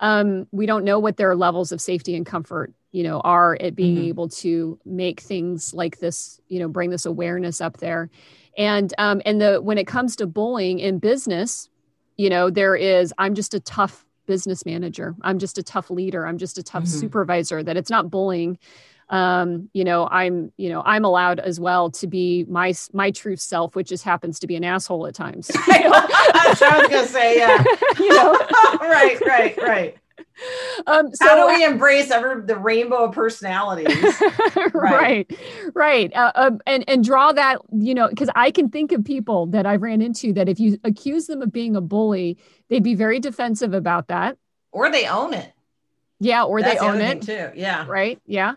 um, we don't know what their levels of safety and comfort you know are at being mm-hmm. able to make things like this you know bring this awareness up there and um, and the when it comes to bullying in business you know there is i'm just a tough business manager i'm just a tough leader i'm just a tough mm-hmm. supervisor that it's not bullying um, you know, I'm, you know, I'm allowed as well to be my my true self, which just happens to be an asshole at times. You know? I was gonna say, yeah. you know, right, right, right. Um, so, How do we embrace ever the rainbow of personalities? right, right. right. Uh, um, and and draw that, you know, because I can think of people that I've ran into that if you accuse them of being a bully, they'd be very defensive about that, or they own it. Yeah, or That's they own it too. Yeah, right. Yeah.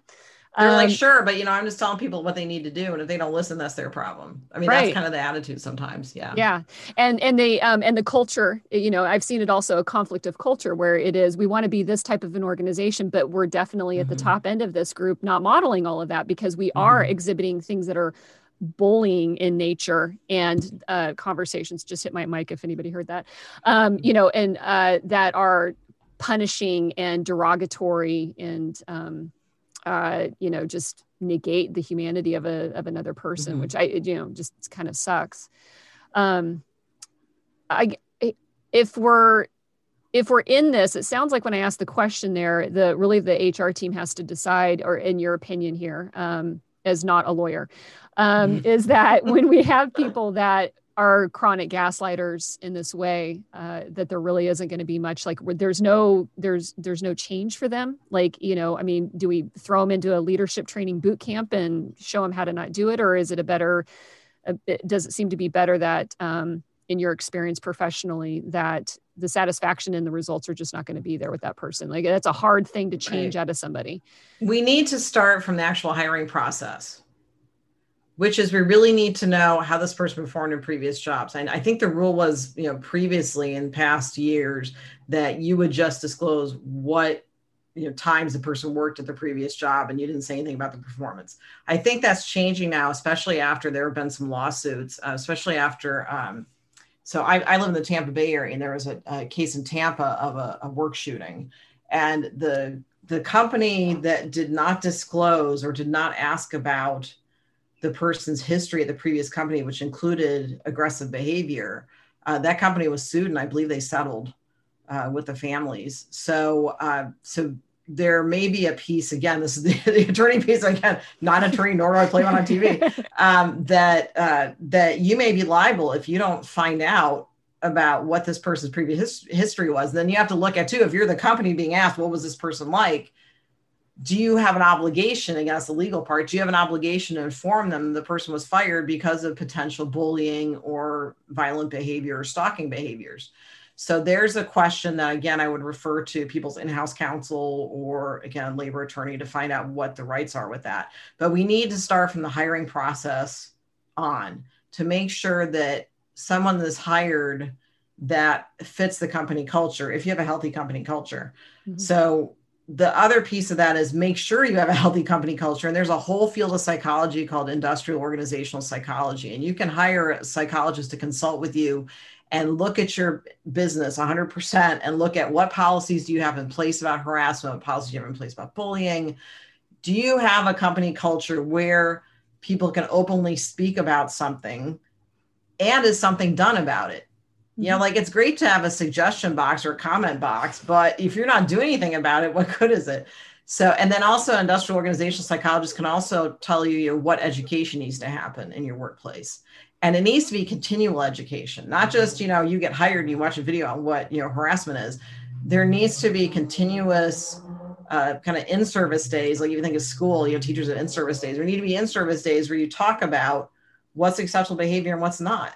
They're um, like, sure, but you know, I'm just telling people what they need to do, and if they don't listen, that's their problem. I mean, right. that's kind of the attitude sometimes. Yeah. Yeah, and and the um and the culture, you know, I've seen it also a conflict of culture where it is we want to be this type of an organization, but we're definitely at mm-hmm. the top end of this group, not modeling all of that because we mm-hmm. are exhibiting things that are bullying in nature and uh, conversations just hit my mic if anybody heard that um, you know and uh, that are punishing and derogatory and um, uh, you know, just negate the humanity of a of another person, mm-hmm. which I you know just kind of sucks. Um, I if we're if we're in this, it sounds like when I asked the question there, the really the HR team has to decide, or in your opinion here, um, as not a lawyer, um, mm-hmm. is that when we have people that are chronic gaslighters in this way uh, that there really isn't going to be much like there's no there's there's no change for them. Like you know i mean do we throw them into a leadership training boot camp and show them how to not do it? Or is it a better uh, does it seem to be better that um, in your experience professionally that the satisfaction and the results are just not going to be there with that person? Like that's a hard thing to change right. out of somebody. We need to start from the actual hiring process which is we really need to know how this person performed in previous jobs. And I think the rule was, you know, previously in past years that you would just disclose what you know times the person worked at the previous job and you didn't say anything about the performance i think that's changing now especially after there have been some lawsuits uh, especially after um, so I, I, live in the tampa bay area and there was a, a case in tampa of a, a work shooting and the the company that did not disclose or did not ask about the person's history at the previous company, which included aggressive behavior, uh, that company was sued, and I believe they settled uh, with the families. So, uh, so there may be a piece again. This is the, the attorney piece again. Not attorney, nor do I play one on TV. Um, that uh, that you may be liable if you don't find out about what this person's previous his- history was. Then you have to look at too. If you're the company being asked, what was this person like? Do you have an obligation against the legal part? Do you have an obligation to inform them the person was fired because of potential bullying or violent behavior or stalking behaviors? So there's a question that again I would refer to people's in-house counsel or again labor attorney to find out what the rights are with that. But we need to start from the hiring process on to make sure that someone that's hired that fits the company culture if you have a healthy company culture. Mm-hmm. So the other piece of that is make sure you have a healthy company culture. And there's a whole field of psychology called industrial organizational psychology. And you can hire a psychologist to consult with you and look at your business 100% and look at what policies do you have in place about harassment, what policies do you have in place about bullying. Do you have a company culture where people can openly speak about something and is something done about it? You know mm-hmm. like it's great to have a suggestion box or a comment box but if you're not doing anything about it what good is it? So and then also industrial organizational psychologists can also tell you, you know, what education needs to happen in your workplace. And it needs to be continual education not just you know you get hired and you watch a video on what you know harassment is. There needs to be continuous uh, kind of in-service days like if you think of school you know teachers at in-service days. There need to be in-service days where you talk about what's acceptable behavior and what's not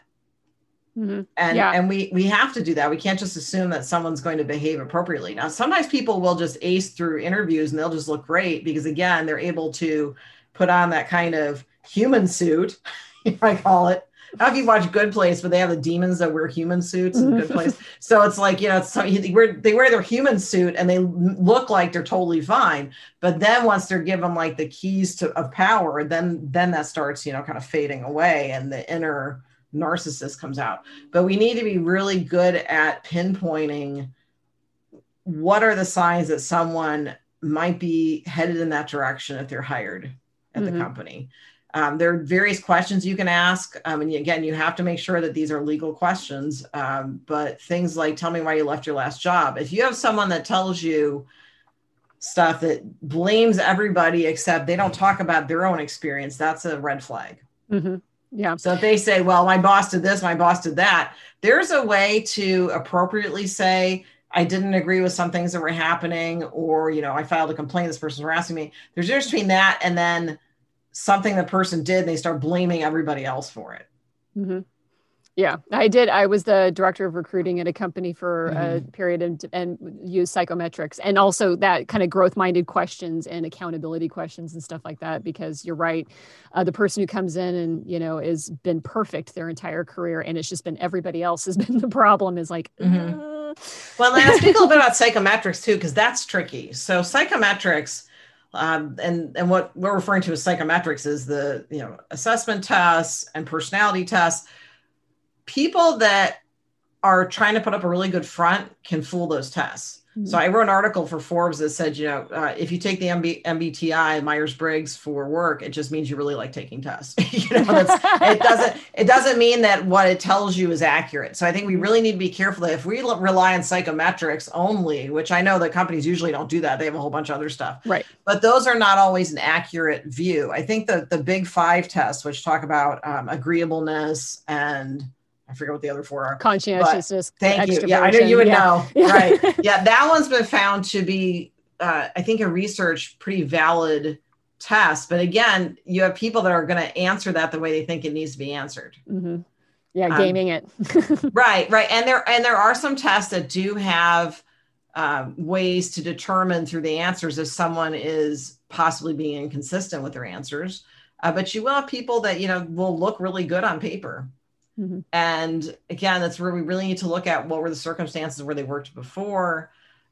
Mm-hmm. And yeah. and we we have to do that. We can't just assume that someone's going to behave appropriately. Now, sometimes people will just ace through interviews and they'll just look great because again, they're able to put on that kind of human suit, if I call it. Now, if you watch Good Place, but they have the demons that wear human suits in Good Place, so it's like you know, it's, they wear they wear their human suit and they look like they're totally fine. But then once they're given like the keys to of power, then then that starts you know kind of fading away, and the inner narcissist comes out. But we need to be really good at pinpointing what are the signs that someone might be headed in that direction if they're hired at mm-hmm. the company. Um, there are various questions you can ask. Um, and again, you have to make sure that these are legal questions. Um, but things like, tell me why you left your last job. If you have someone that tells you stuff that blames everybody except they don't talk about their own experience, that's a red flag. Mm-hmm. Yeah. So if they say, well, my boss did this, my boss did that, there's a way to appropriately say, I didn't agree with some things that were happening, or, you know, I filed a complaint, this person's harassing me. There's a difference between that and then something the person did, and they start blaming everybody else for it. Mm-hmm. Yeah, I did. I was the director of recruiting at a company for mm-hmm. a period and, and used psychometrics and also that kind of growth minded questions and accountability questions and stuff like that. Because you're right, uh, the person who comes in and you know has been perfect their entire career and it's just been everybody else has been the problem is like. Mm-hmm. Uh. Well, let's speak a little bit about psychometrics too, because that's tricky. So psychometrics. Um, and and what we're referring to as psychometrics is the you know assessment tests and personality tests people that are trying to put up a really good front can fool those tests. So I wrote an article for Forbes that said, you know, uh, if you take the MB, MBTI Myers Briggs for work, it just means you really like taking tests. you know, it doesn't it doesn't mean that what it tells you is accurate. So I think we really need to be careful that if we rely on psychometrics only, which I know that companies usually don't do that, they have a whole bunch of other stuff. Right. But those are not always an accurate view. I think that the big five tests, which talk about um, agreeableness and I forget what the other four are. Conscientiousness. Thank you. Yeah, I know you would yeah. know. Yeah. Right. Yeah, that one's been found to be, uh, I think, a research pretty valid test. But again, you have people that are going to answer that the way they think it needs to be answered. Mm-hmm. Yeah, um, gaming um, it. right, right, and there and there are some tests that do have um, ways to determine through the answers if someone is possibly being inconsistent with their answers. Uh, but you will have people that you know will look really good on paper Mm-hmm. And again, that's where we really need to look at what were the circumstances where they worked before.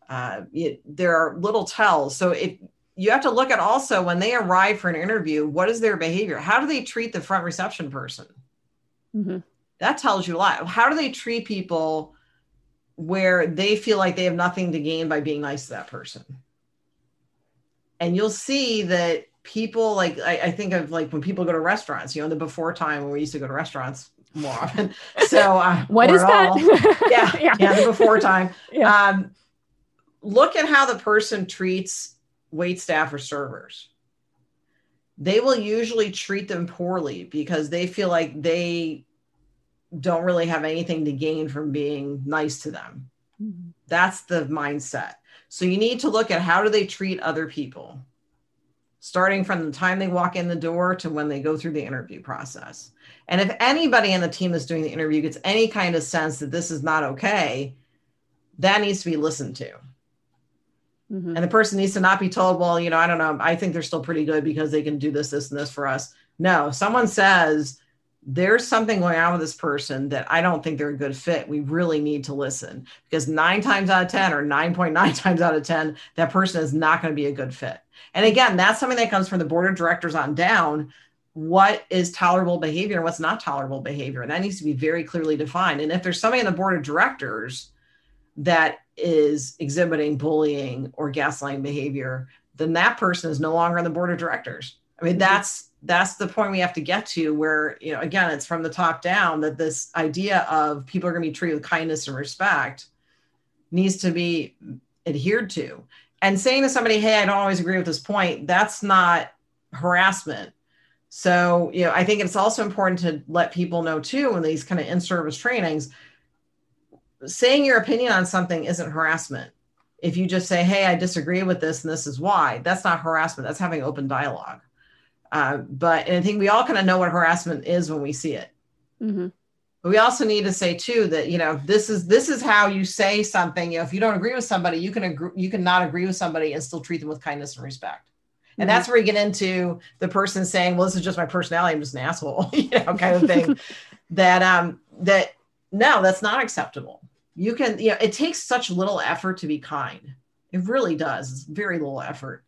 Uh, it, there are little tells. So if you have to look at also when they arrive for an interview, what is their behavior? How do they treat the front reception person? Mm-hmm. That tells you a lot. How do they treat people where they feel like they have nothing to gain by being nice to that person? And you'll see that people like I, I, think of like when people go to restaurants, you know, the before time when we used to go to restaurants more often. So uh, what is that? yeah, yeah, yeah, the before time. yeah. Um, look at how the person treats wait staff or servers. They will usually treat them poorly because they feel like they don't really have anything to gain from being nice to them. Mm-hmm. That's the mindset. So you need to look at how do they treat other people starting from the time they walk in the door to when they go through the interview process. And if anybody in the team that's doing the interview gets any kind of sense that this is not okay, that needs to be listened to. Mm-hmm. And the person needs to not be told, well, you know, I don't know, I think they're still pretty good because they can do this, this, and this for us. No, someone says, there's something going on with this person that I don't think they're a good fit. We really need to listen because nine times out of 10 or 9.9 times out of 10, that person is not going to be a good fit. And again, that's something that comes from the board of directors on down. What is tolerable behavior and what's not tolerable behavior? And that needs to be very clearly defined. And if there's somebody on the board of directors that is exhibiting bullying or gaslighting behavior, then that person is no longer on the board of directors. I mean, mm-hmm. that's that's the point we have to get to where you know again it's from the top down that this idea of people are going to be treated with kindness and respect needs to be adhered to and saying to somebody hey i don't always agree with this point that's not harassment so you know i think it's also important to let people know too in these kind of in-service trainings saying your opinion on something isn't harassment if you just say hey i disagree with this and this is why that's not harassment that's having open dialogue uh, but I think we all kind of know what harassment is when we see it. Mm-hmm. But we also need to say too that you know this is this is how you say something. You know, if you don't agree with somebody, you can agree, you can not agree with somebody and still treat them with kindness and respect. And mm-hmm. that's where you get into the person saying, "Well, this is just my personality. I'm just an asshole," you know, kind of thing. that um that no, that's not acceptable. You can you know it takes such little effort to be kind. It really does. It's very little effort.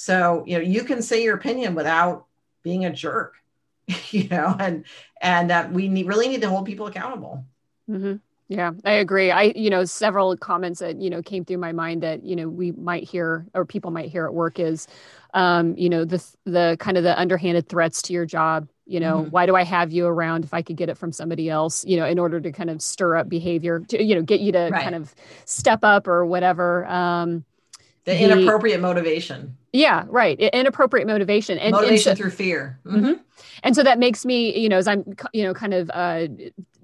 So, you know, you can say your opinion without being a jerk, you know, and, and that we need, really need to hold people accountable. Mm-hmm. Yeah, I agree. I, you know, several comments that, you know, came through my mind that, you know, we might hear or people might hear at work is, um, you know, the, the kind of the underhanded threats to your job. You know, mm-hmm. why do I have you around if I could get it from somebody else, you know, in order to kind of stir up behavior to, you know, get you to right. kind of step up or whatever. Um, the, inappropriate motivation yeah right inappropriate motivation and motivation and so, through fear mm-hmm. Mm-hmm. and so that makes me you know as i'm you know kind of uh,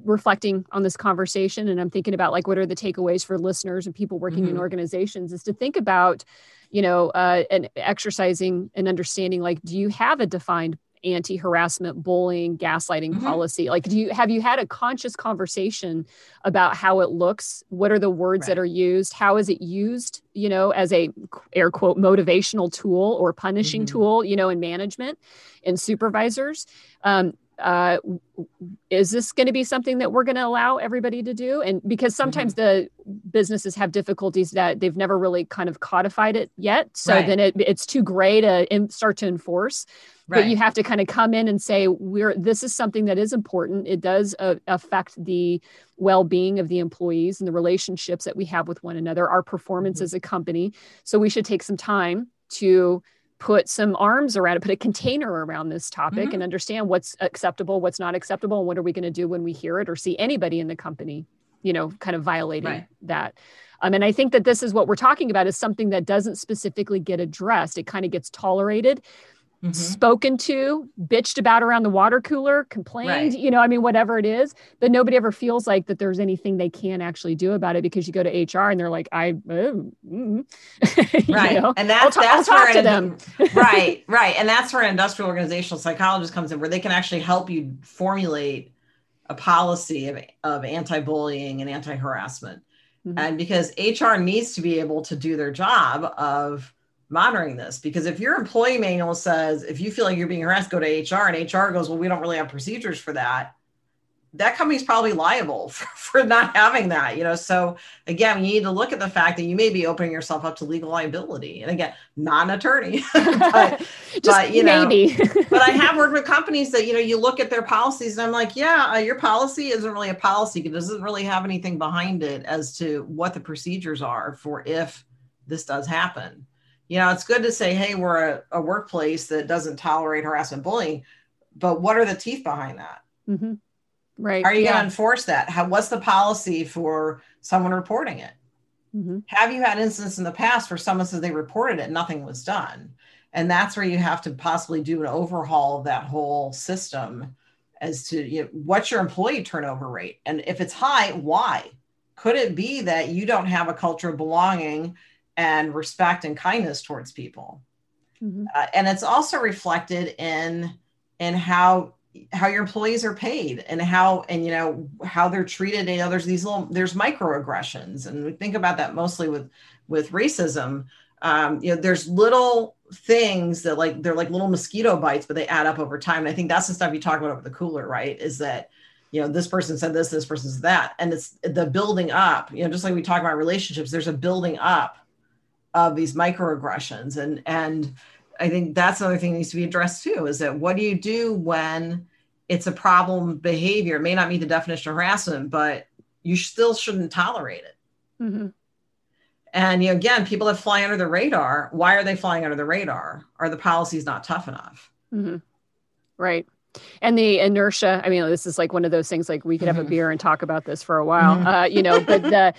reflecting on this conversation and i'm thinking about like what are the takeaways for listeners and people working mm-hmm. in organizations is to think about you know uh, and exercising and understanding like do you have a defined anti-harassment bullying gaslighting mm-hmm. policy like do you have you had a conscious conversation about how it looks what are the words right. that are used how is it used you know as a air quote motivational tool or punishing mm-hmm. tool you know in management and supervisors um, uh, is this going to be something that we're going to allow everybody to do? And because sometimes mm-hmm. the businesses have difficulties that they've never really kind of codified it yet, so right. then it, it's too gray to in, start to enforce. Right. But you have to kind of come in and say, "We're this is something that is important. It does uh, affect the well-being of the employees and the relationships that we have with one another, our performance mm-hmm. as a company. So we should take some time to." Put some arms around it, put a container around this topic mm-hmm. and understand what's acceptable, what's not acceptable, and what are we going to do when we hear it or see anybody in the company, you know, kind of violating right. that. Um, and I think that this is what we're talking about is something that doesn't specifically get addressed. It kind of gets tolerated mm-hmm. spoken to, bitched about around the water cooler, complained, right. you know, I mean, whatever it is, but nobody ever feels like that there's anything they can actually do about it because you go to HR and they're like, I, oh, mm. right. Know? And that's, I'll that's where, them. right, right. And that's where an industrial organizational psychologist comes in, where they can actually help you formulate a policy of, of anti-bullying and anti-harassment. Mm-hmm. And because HR needs to be able to do their job of monitoring this because if your employee manual says if you feel like you're being harassed go to hr and hr goes well we don't really have procedures for that that company's probably liable for, for not having that you know so again you need to look at the fact that you may be opening yourself up to legal liability and again not an attorney but, but you know maybe. but i have worked with companies that you know you look at their policies and i'm like yeah uh, your policy isn't really a policy it doesn't really have anything behind it as to what the procedures are for if this does happen you know it's good to say hey we're a, a workplace that doesn't tolerate harassment bullying but what are the teeth behind that? Mm-hmm. right. Are you yeah. going to enforce that? How, what's the policy for someone reporting it? Mm-hmm. have you had instances in the past where someone says they reported it nothing was done? And that's where you have to possibly do an overhaul of that whole system as to you know, what's your employee turnover rate? And if it's high why? Could it be that you don't have a culture of belonging and respect and kindness towards people. Mm-hmm. uh, and it's also reflected in in how how your employees are paid and how and you know how they're treated. You know there's these little there's microaggressions and we think about that mostly with with racism. Um, you know there's little things that like they're like little mosquito bites but they add up over time. And i think that's the stuff you talk about over the cooler right is that you know this person said this this person said that. And it's the building up you know just like we talk about relationships there's a building up of these microaggressions and and i think that's another thing that needs to be addressed too is that what do you do when it's a problem behavior it may not meet the definition of harassment but you still shouldn't tolerate it Mm-hmm. and you know, again, people that fly under the radar, why are they flying under the radar? Are the policies not tough enough? Mm-hmm. Right. And the inertia, I mean, this is like one of those things like we could have a Mhm. beer and talk about this for a while, Mhm. uh, you know, but the,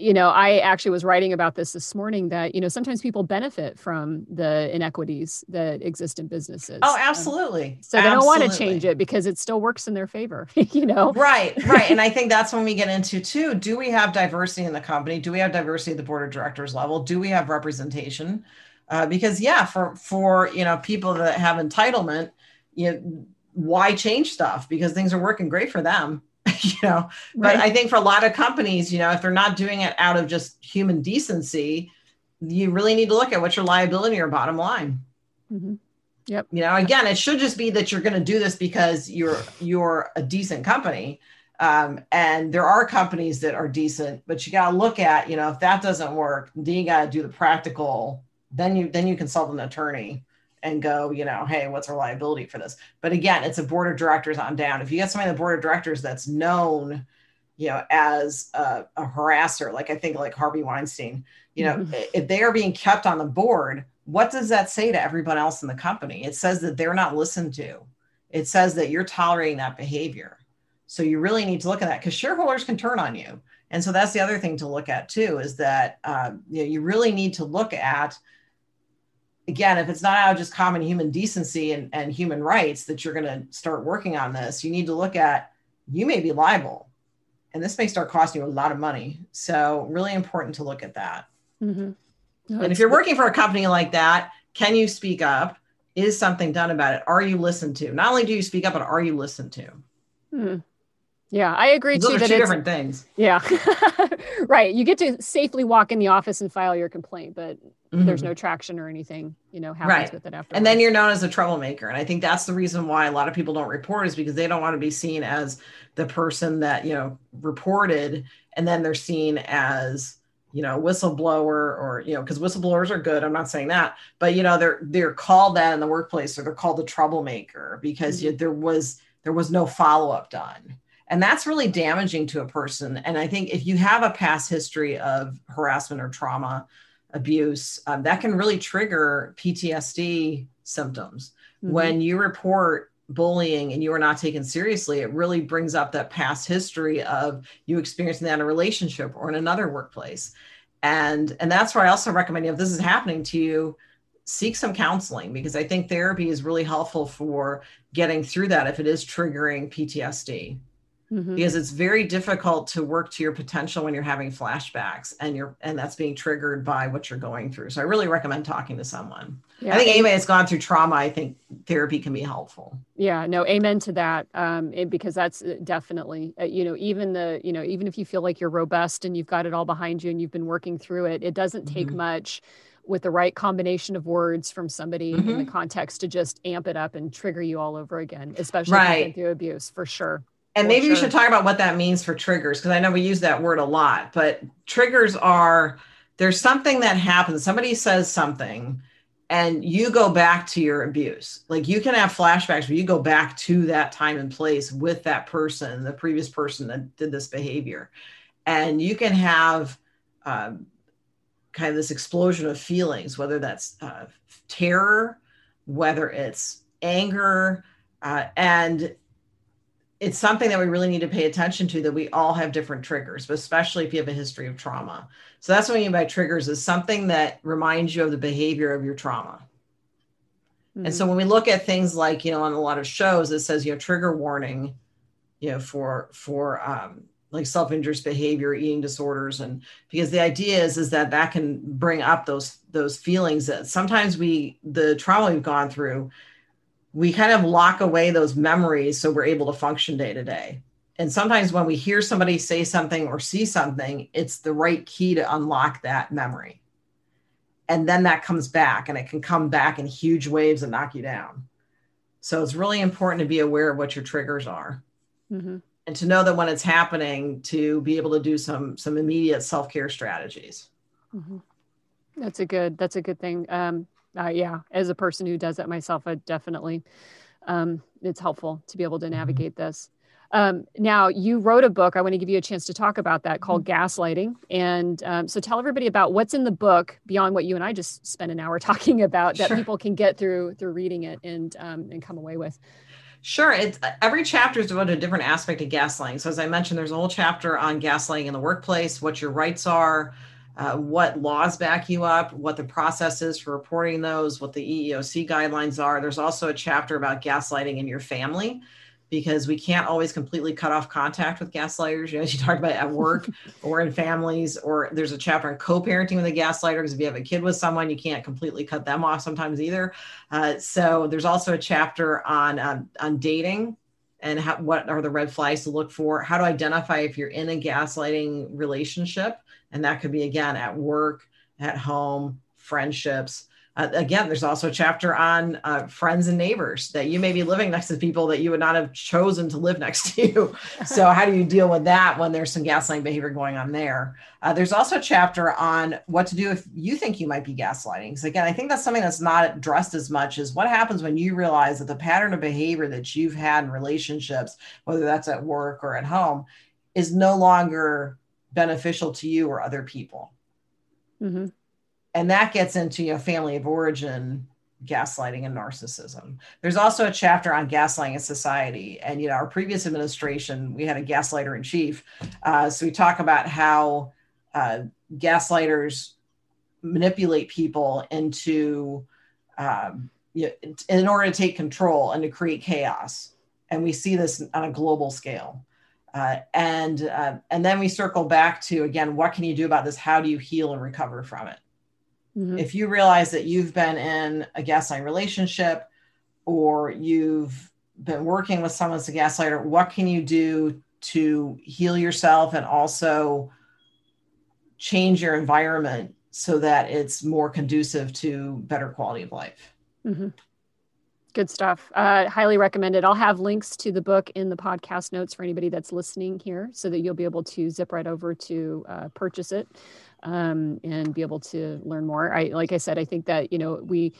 you know, I actually was writing about this this morning that, you know, sometimes people benefit from the inequities that exist in businesses. Oh, Um, absolutely. so they don't want to change it because it still works in their favor, you know? Right, right. and I think that's when we get into too. Do we have diversity in the company? Do we have diversity at the board of directors level? Do we have representation? Uh, because yeah, for for you know people that have entitlement, you know, why change stuff? Because things are working great for them. you know, but I think for a lot of companies, you know, if they're not doing it out of just human decency, you really need to look at what's your liability or bottom line. Mhm. You know, again, it should just be that you're going to do this because you're you're a decent company. Um, and there are companies that are decent, but you got to look at, you know, if that doesn't work, then you got to do the practical. Then you then you consult an attorney and go, you know, hey, what's our liability for this? But again, it's a board of directors on down. If you get somebody on the board of directors that's known, you know, as a, a harasser, like I think like Harvey Weinstein, you know, Mhm. if they are being kept on the board, what does that say to everyone else in the company? It says that they're not listened to. It says that you're tolerating that behavior. So you really need to look at that because shareholders can turn on you. And so that's the other thing to look at too is that um, you know you really need to look at again if it's not out of just common human decency and, and human rights that you're going to start working on this you need to look at you may be liable and this may start costing you a lot of money so really important to look at that Mhm. No, and if you're working for a company like that, can you speak up? Is something done about it? Are you listened to? Not only do you speak up, but are you listened to? Hmm. Yeah, I agree Those too are that two it's different things. yeah, right. You get to safely walk in the office and file your complaint, but there's Mhm. no traction or anything, you know, happens Right. with it after. and then you're known as a troublemaker. And I think that's the reason why a lot of people don't report is because they don't want to be seen as the person that, you know, reported and then they're seen as, you know, whistleblower or, you know, because whistleblowers are good. I'm not saying that, but you know, they're they're called that in the workplace or they're called the troublemaker because you, there was there was no follow-up done. And that's really damaging to a person. And I think if you have a past history of harassment or trauma, abuse, um, that can really trigger PTSD symptoms. Mhm. When you report bullying and you are not taken seriously, it really brings up that past history of you experiencing that in a relationship or in another workplace. And and that's where I also recommend if this is happening to you, seek some counseling because I think therapy is really helpful for getting through that if it is triggering PTSD Mhm. because it's very difficult to work to your potential when you're having flashbacks and you're and that's being triggered by what you're going through so i really recommend talking to someone Yeah, i think anybody that's gone through trauma i think therapy can be helpful Yeah, no, amen to that. Um, and because that's uh, definitely, uh, you know, even the, you know, even if you feel like you're robust and you've got it all behind you and you've been working through it, it doesn't take Mhm. much with the right combination of words from somebody in the context to just amp it up and trigger you all over again, especially if you've been Right. through abuse for sure. And maybe we should talk about what that means for triggers because i know we use that word a lot but triggers are there's something that happens somebody says something and you go back to your abuse. Like you can have flashbacks where you go back to that time and place with that person the previous person that did this behavior. And you can have um, kind of this explosion of feelings, whether that's uh, terror, whether it's anger, uh, and it's something that we really need to pay attention to that we all have different triggers, but especially if you have a history of trauma. So that's what I mean by triggers is something that reminds you of the behavior of your trauma. Mm-hmm. And so when we look at things like, you know, on a lot of shows, it says, you know, trigger warning, you know, for, for, um, like self-injurious behavior eating disorders and because the idea is is that that can bring up those those feelings that sometimes we the trauma we've gone through we kind of lock away those memories so we're able to function day to day. And sometimes when we hear somebody say something or see something, it's the right key to unlock that memory. And then that comes back and it can come back in huge waves and knock you down. So it's really important to be aware of what your triggers are. Mm-hmm. And to know that when it's happening, to be able to do some some immediate self care strategies. Mm-hmm. That's a good. That's a good thing. Um, uh, yeah, as a person who does that myself, I definitely, um, it's helpful to be able to mm-hmm. navigate this. Um, now, you wrote a book. I want to give you a chance to talk about that called mm-hmm. Gaslighting. And um, so tell everybody about what's in the book beyond what you and I just spent an hour talking about that sure. people can get through through reading it and um, and come away with. Sure. It's every chapter is devoted to a different aspect of gaslighting. So as I mentioned, there's a whole chapter on gaslighting in the workplace, what your rights are, uh, what laws back you up, what the process is for reporting those, what the EEOC guidelines are. There's also a chapter about gaslighting in your family because we can't always completely cut off contact with gaslighters. You know, as you talked about at work or in families, or there's a chapter on co-parenting with a gaslighter because if you have a kid with someone, you can't completely cut them off sometimes either. Uh, so there's also a chapter on um, on dating and how, what are the red flags to look for, how to identify if you're in a gaslighting relationship and that could be again at work, at home, friendships. Uh, again, there's also a chapter on uh, friends and neighbors that you may be living next to people that you would not have chosen to live next to you. so, how do you deal with that when there's some gaslighting behavior going on there? Uh, there's also a chapter on what to do if you think you might be gaslighting. Because, again, I think that's something that's not addressed as much as what happens when you realize that the pattern of behavior that you've had in relationships, whether that's at work or at home, is no longer beneficial to you or other people. Mm-hmm. And that gets into you know family of origin gaslighting and narcissism. There's also a chapter on gaslighting in society. And, you know, our previous administration, we had a gaslighter in chief. Uh, so we talk about how uh, gaslighters manipulate people into, um, you know, in order to take control and to create chaos. And we see this on a global scale. Uh, and uh, and then we circle back to again what can you do about this how do you heal and recover from it mm-hmm. if you realize that you've been in a gaslighting relationship or you've been working with someone as a gaslighter what can you do to heal yourself and also change your environment so that it's more conducive to better quality of life mm-hmm. Good stuff. Uh, highly recommended. I'll have links to the book in the podcast notes for anybody that's listening here so that you'll be able to zip right over to uh, purchase it um, and be able to learn more. I, like I said, I think that, you know, we,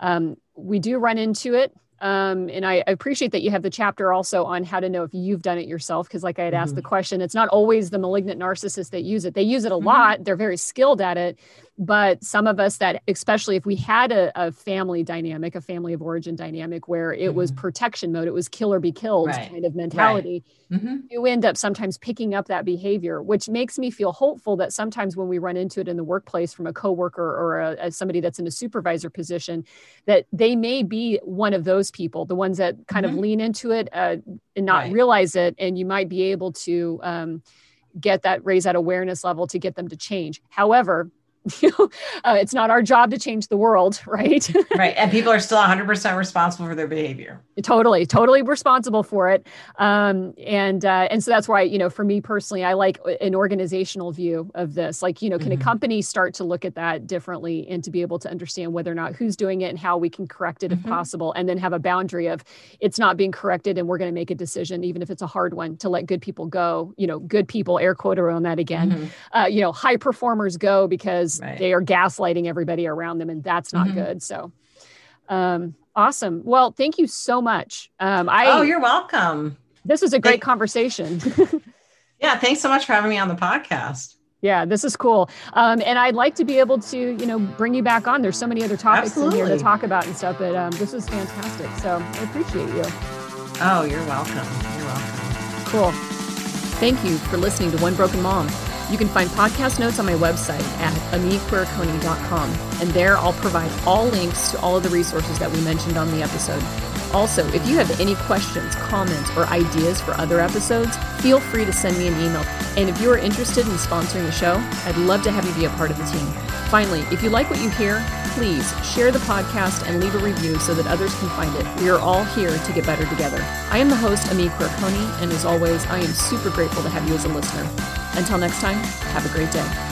um, we do run into it um, and I, appreciate that you have the chapter also on how to know if you've done it yourself. Because, like I had mm-hmm. asked the question, it's not always the malignant narcissist that use it. They use it a mm-hmm. lot. They're very skilled at it, but some of us that especially if we had a, a family dynamic a family of origin dynamic where it mm-hmm. was protection mode it was kill or be killed right. kind of mentality right. mm-hmm. you end up sometimes picking up that behavior which makes me feel hopeful that sometimes when we run into it in the workplace from a coworker or a, a somebody that's in a supervisor position that they may be one of those people the ones that kind mm-hmm. of lean into it uh, and not right. realize it and you might be able to um, get that raise that awareness level to get them to change however uh, it's not our job to change the world, right? right. And people are still 100% responsible for their behavior. Totally, totally responsible for it. Um, and uh, and so that's why, you know, for me personally, I like an organizational view of this. Like, you know, can mm-hmm. a company start to look at that differently and to be able to understand whether or not who's doing it and how we can correct it mm-hmm. if possible, and then have a boundary of it's not being corrected and we're going to make a decision, even if it's a hard one, to let good people go. You know, good people, air quote on that again. Mm-hmm. Uh, you know, high performers go because because right. they are gaslighting everybody around them and that's not mm-hmm. good so um, awesome well thank you so much um, I, oh you're welcome this was a great Thank- conversation yeah thanks so much for having me on the podcast Yeah, this is cool. Um, and I'd like to be able to, you know, bring you back on. There's so many other topics Absolutely. in here to talk about and stuff, but um, this was fantastic. So I appreciate you. Oh, you're welcome. You're welcome. Cool. Thank you for listening to One Broken Mom. You can find podcast notes on my website at amiquiriconi.com, and there I'll provide all links to all of the resources that we mentioned on the episode. Also, if you have any questions, comments, or ideas for other episodes, feel free to send me an email. And if you are interested in sponsoring the show, I'd love to have you be a part of the team. Finally, if you like what you hear, please share the podcast and leave a review so that others can find it. We are all here to get better together. I am the host, Ami Quirconi, and as always, I am super grateful to have you as a listener. Until next time, have a great day.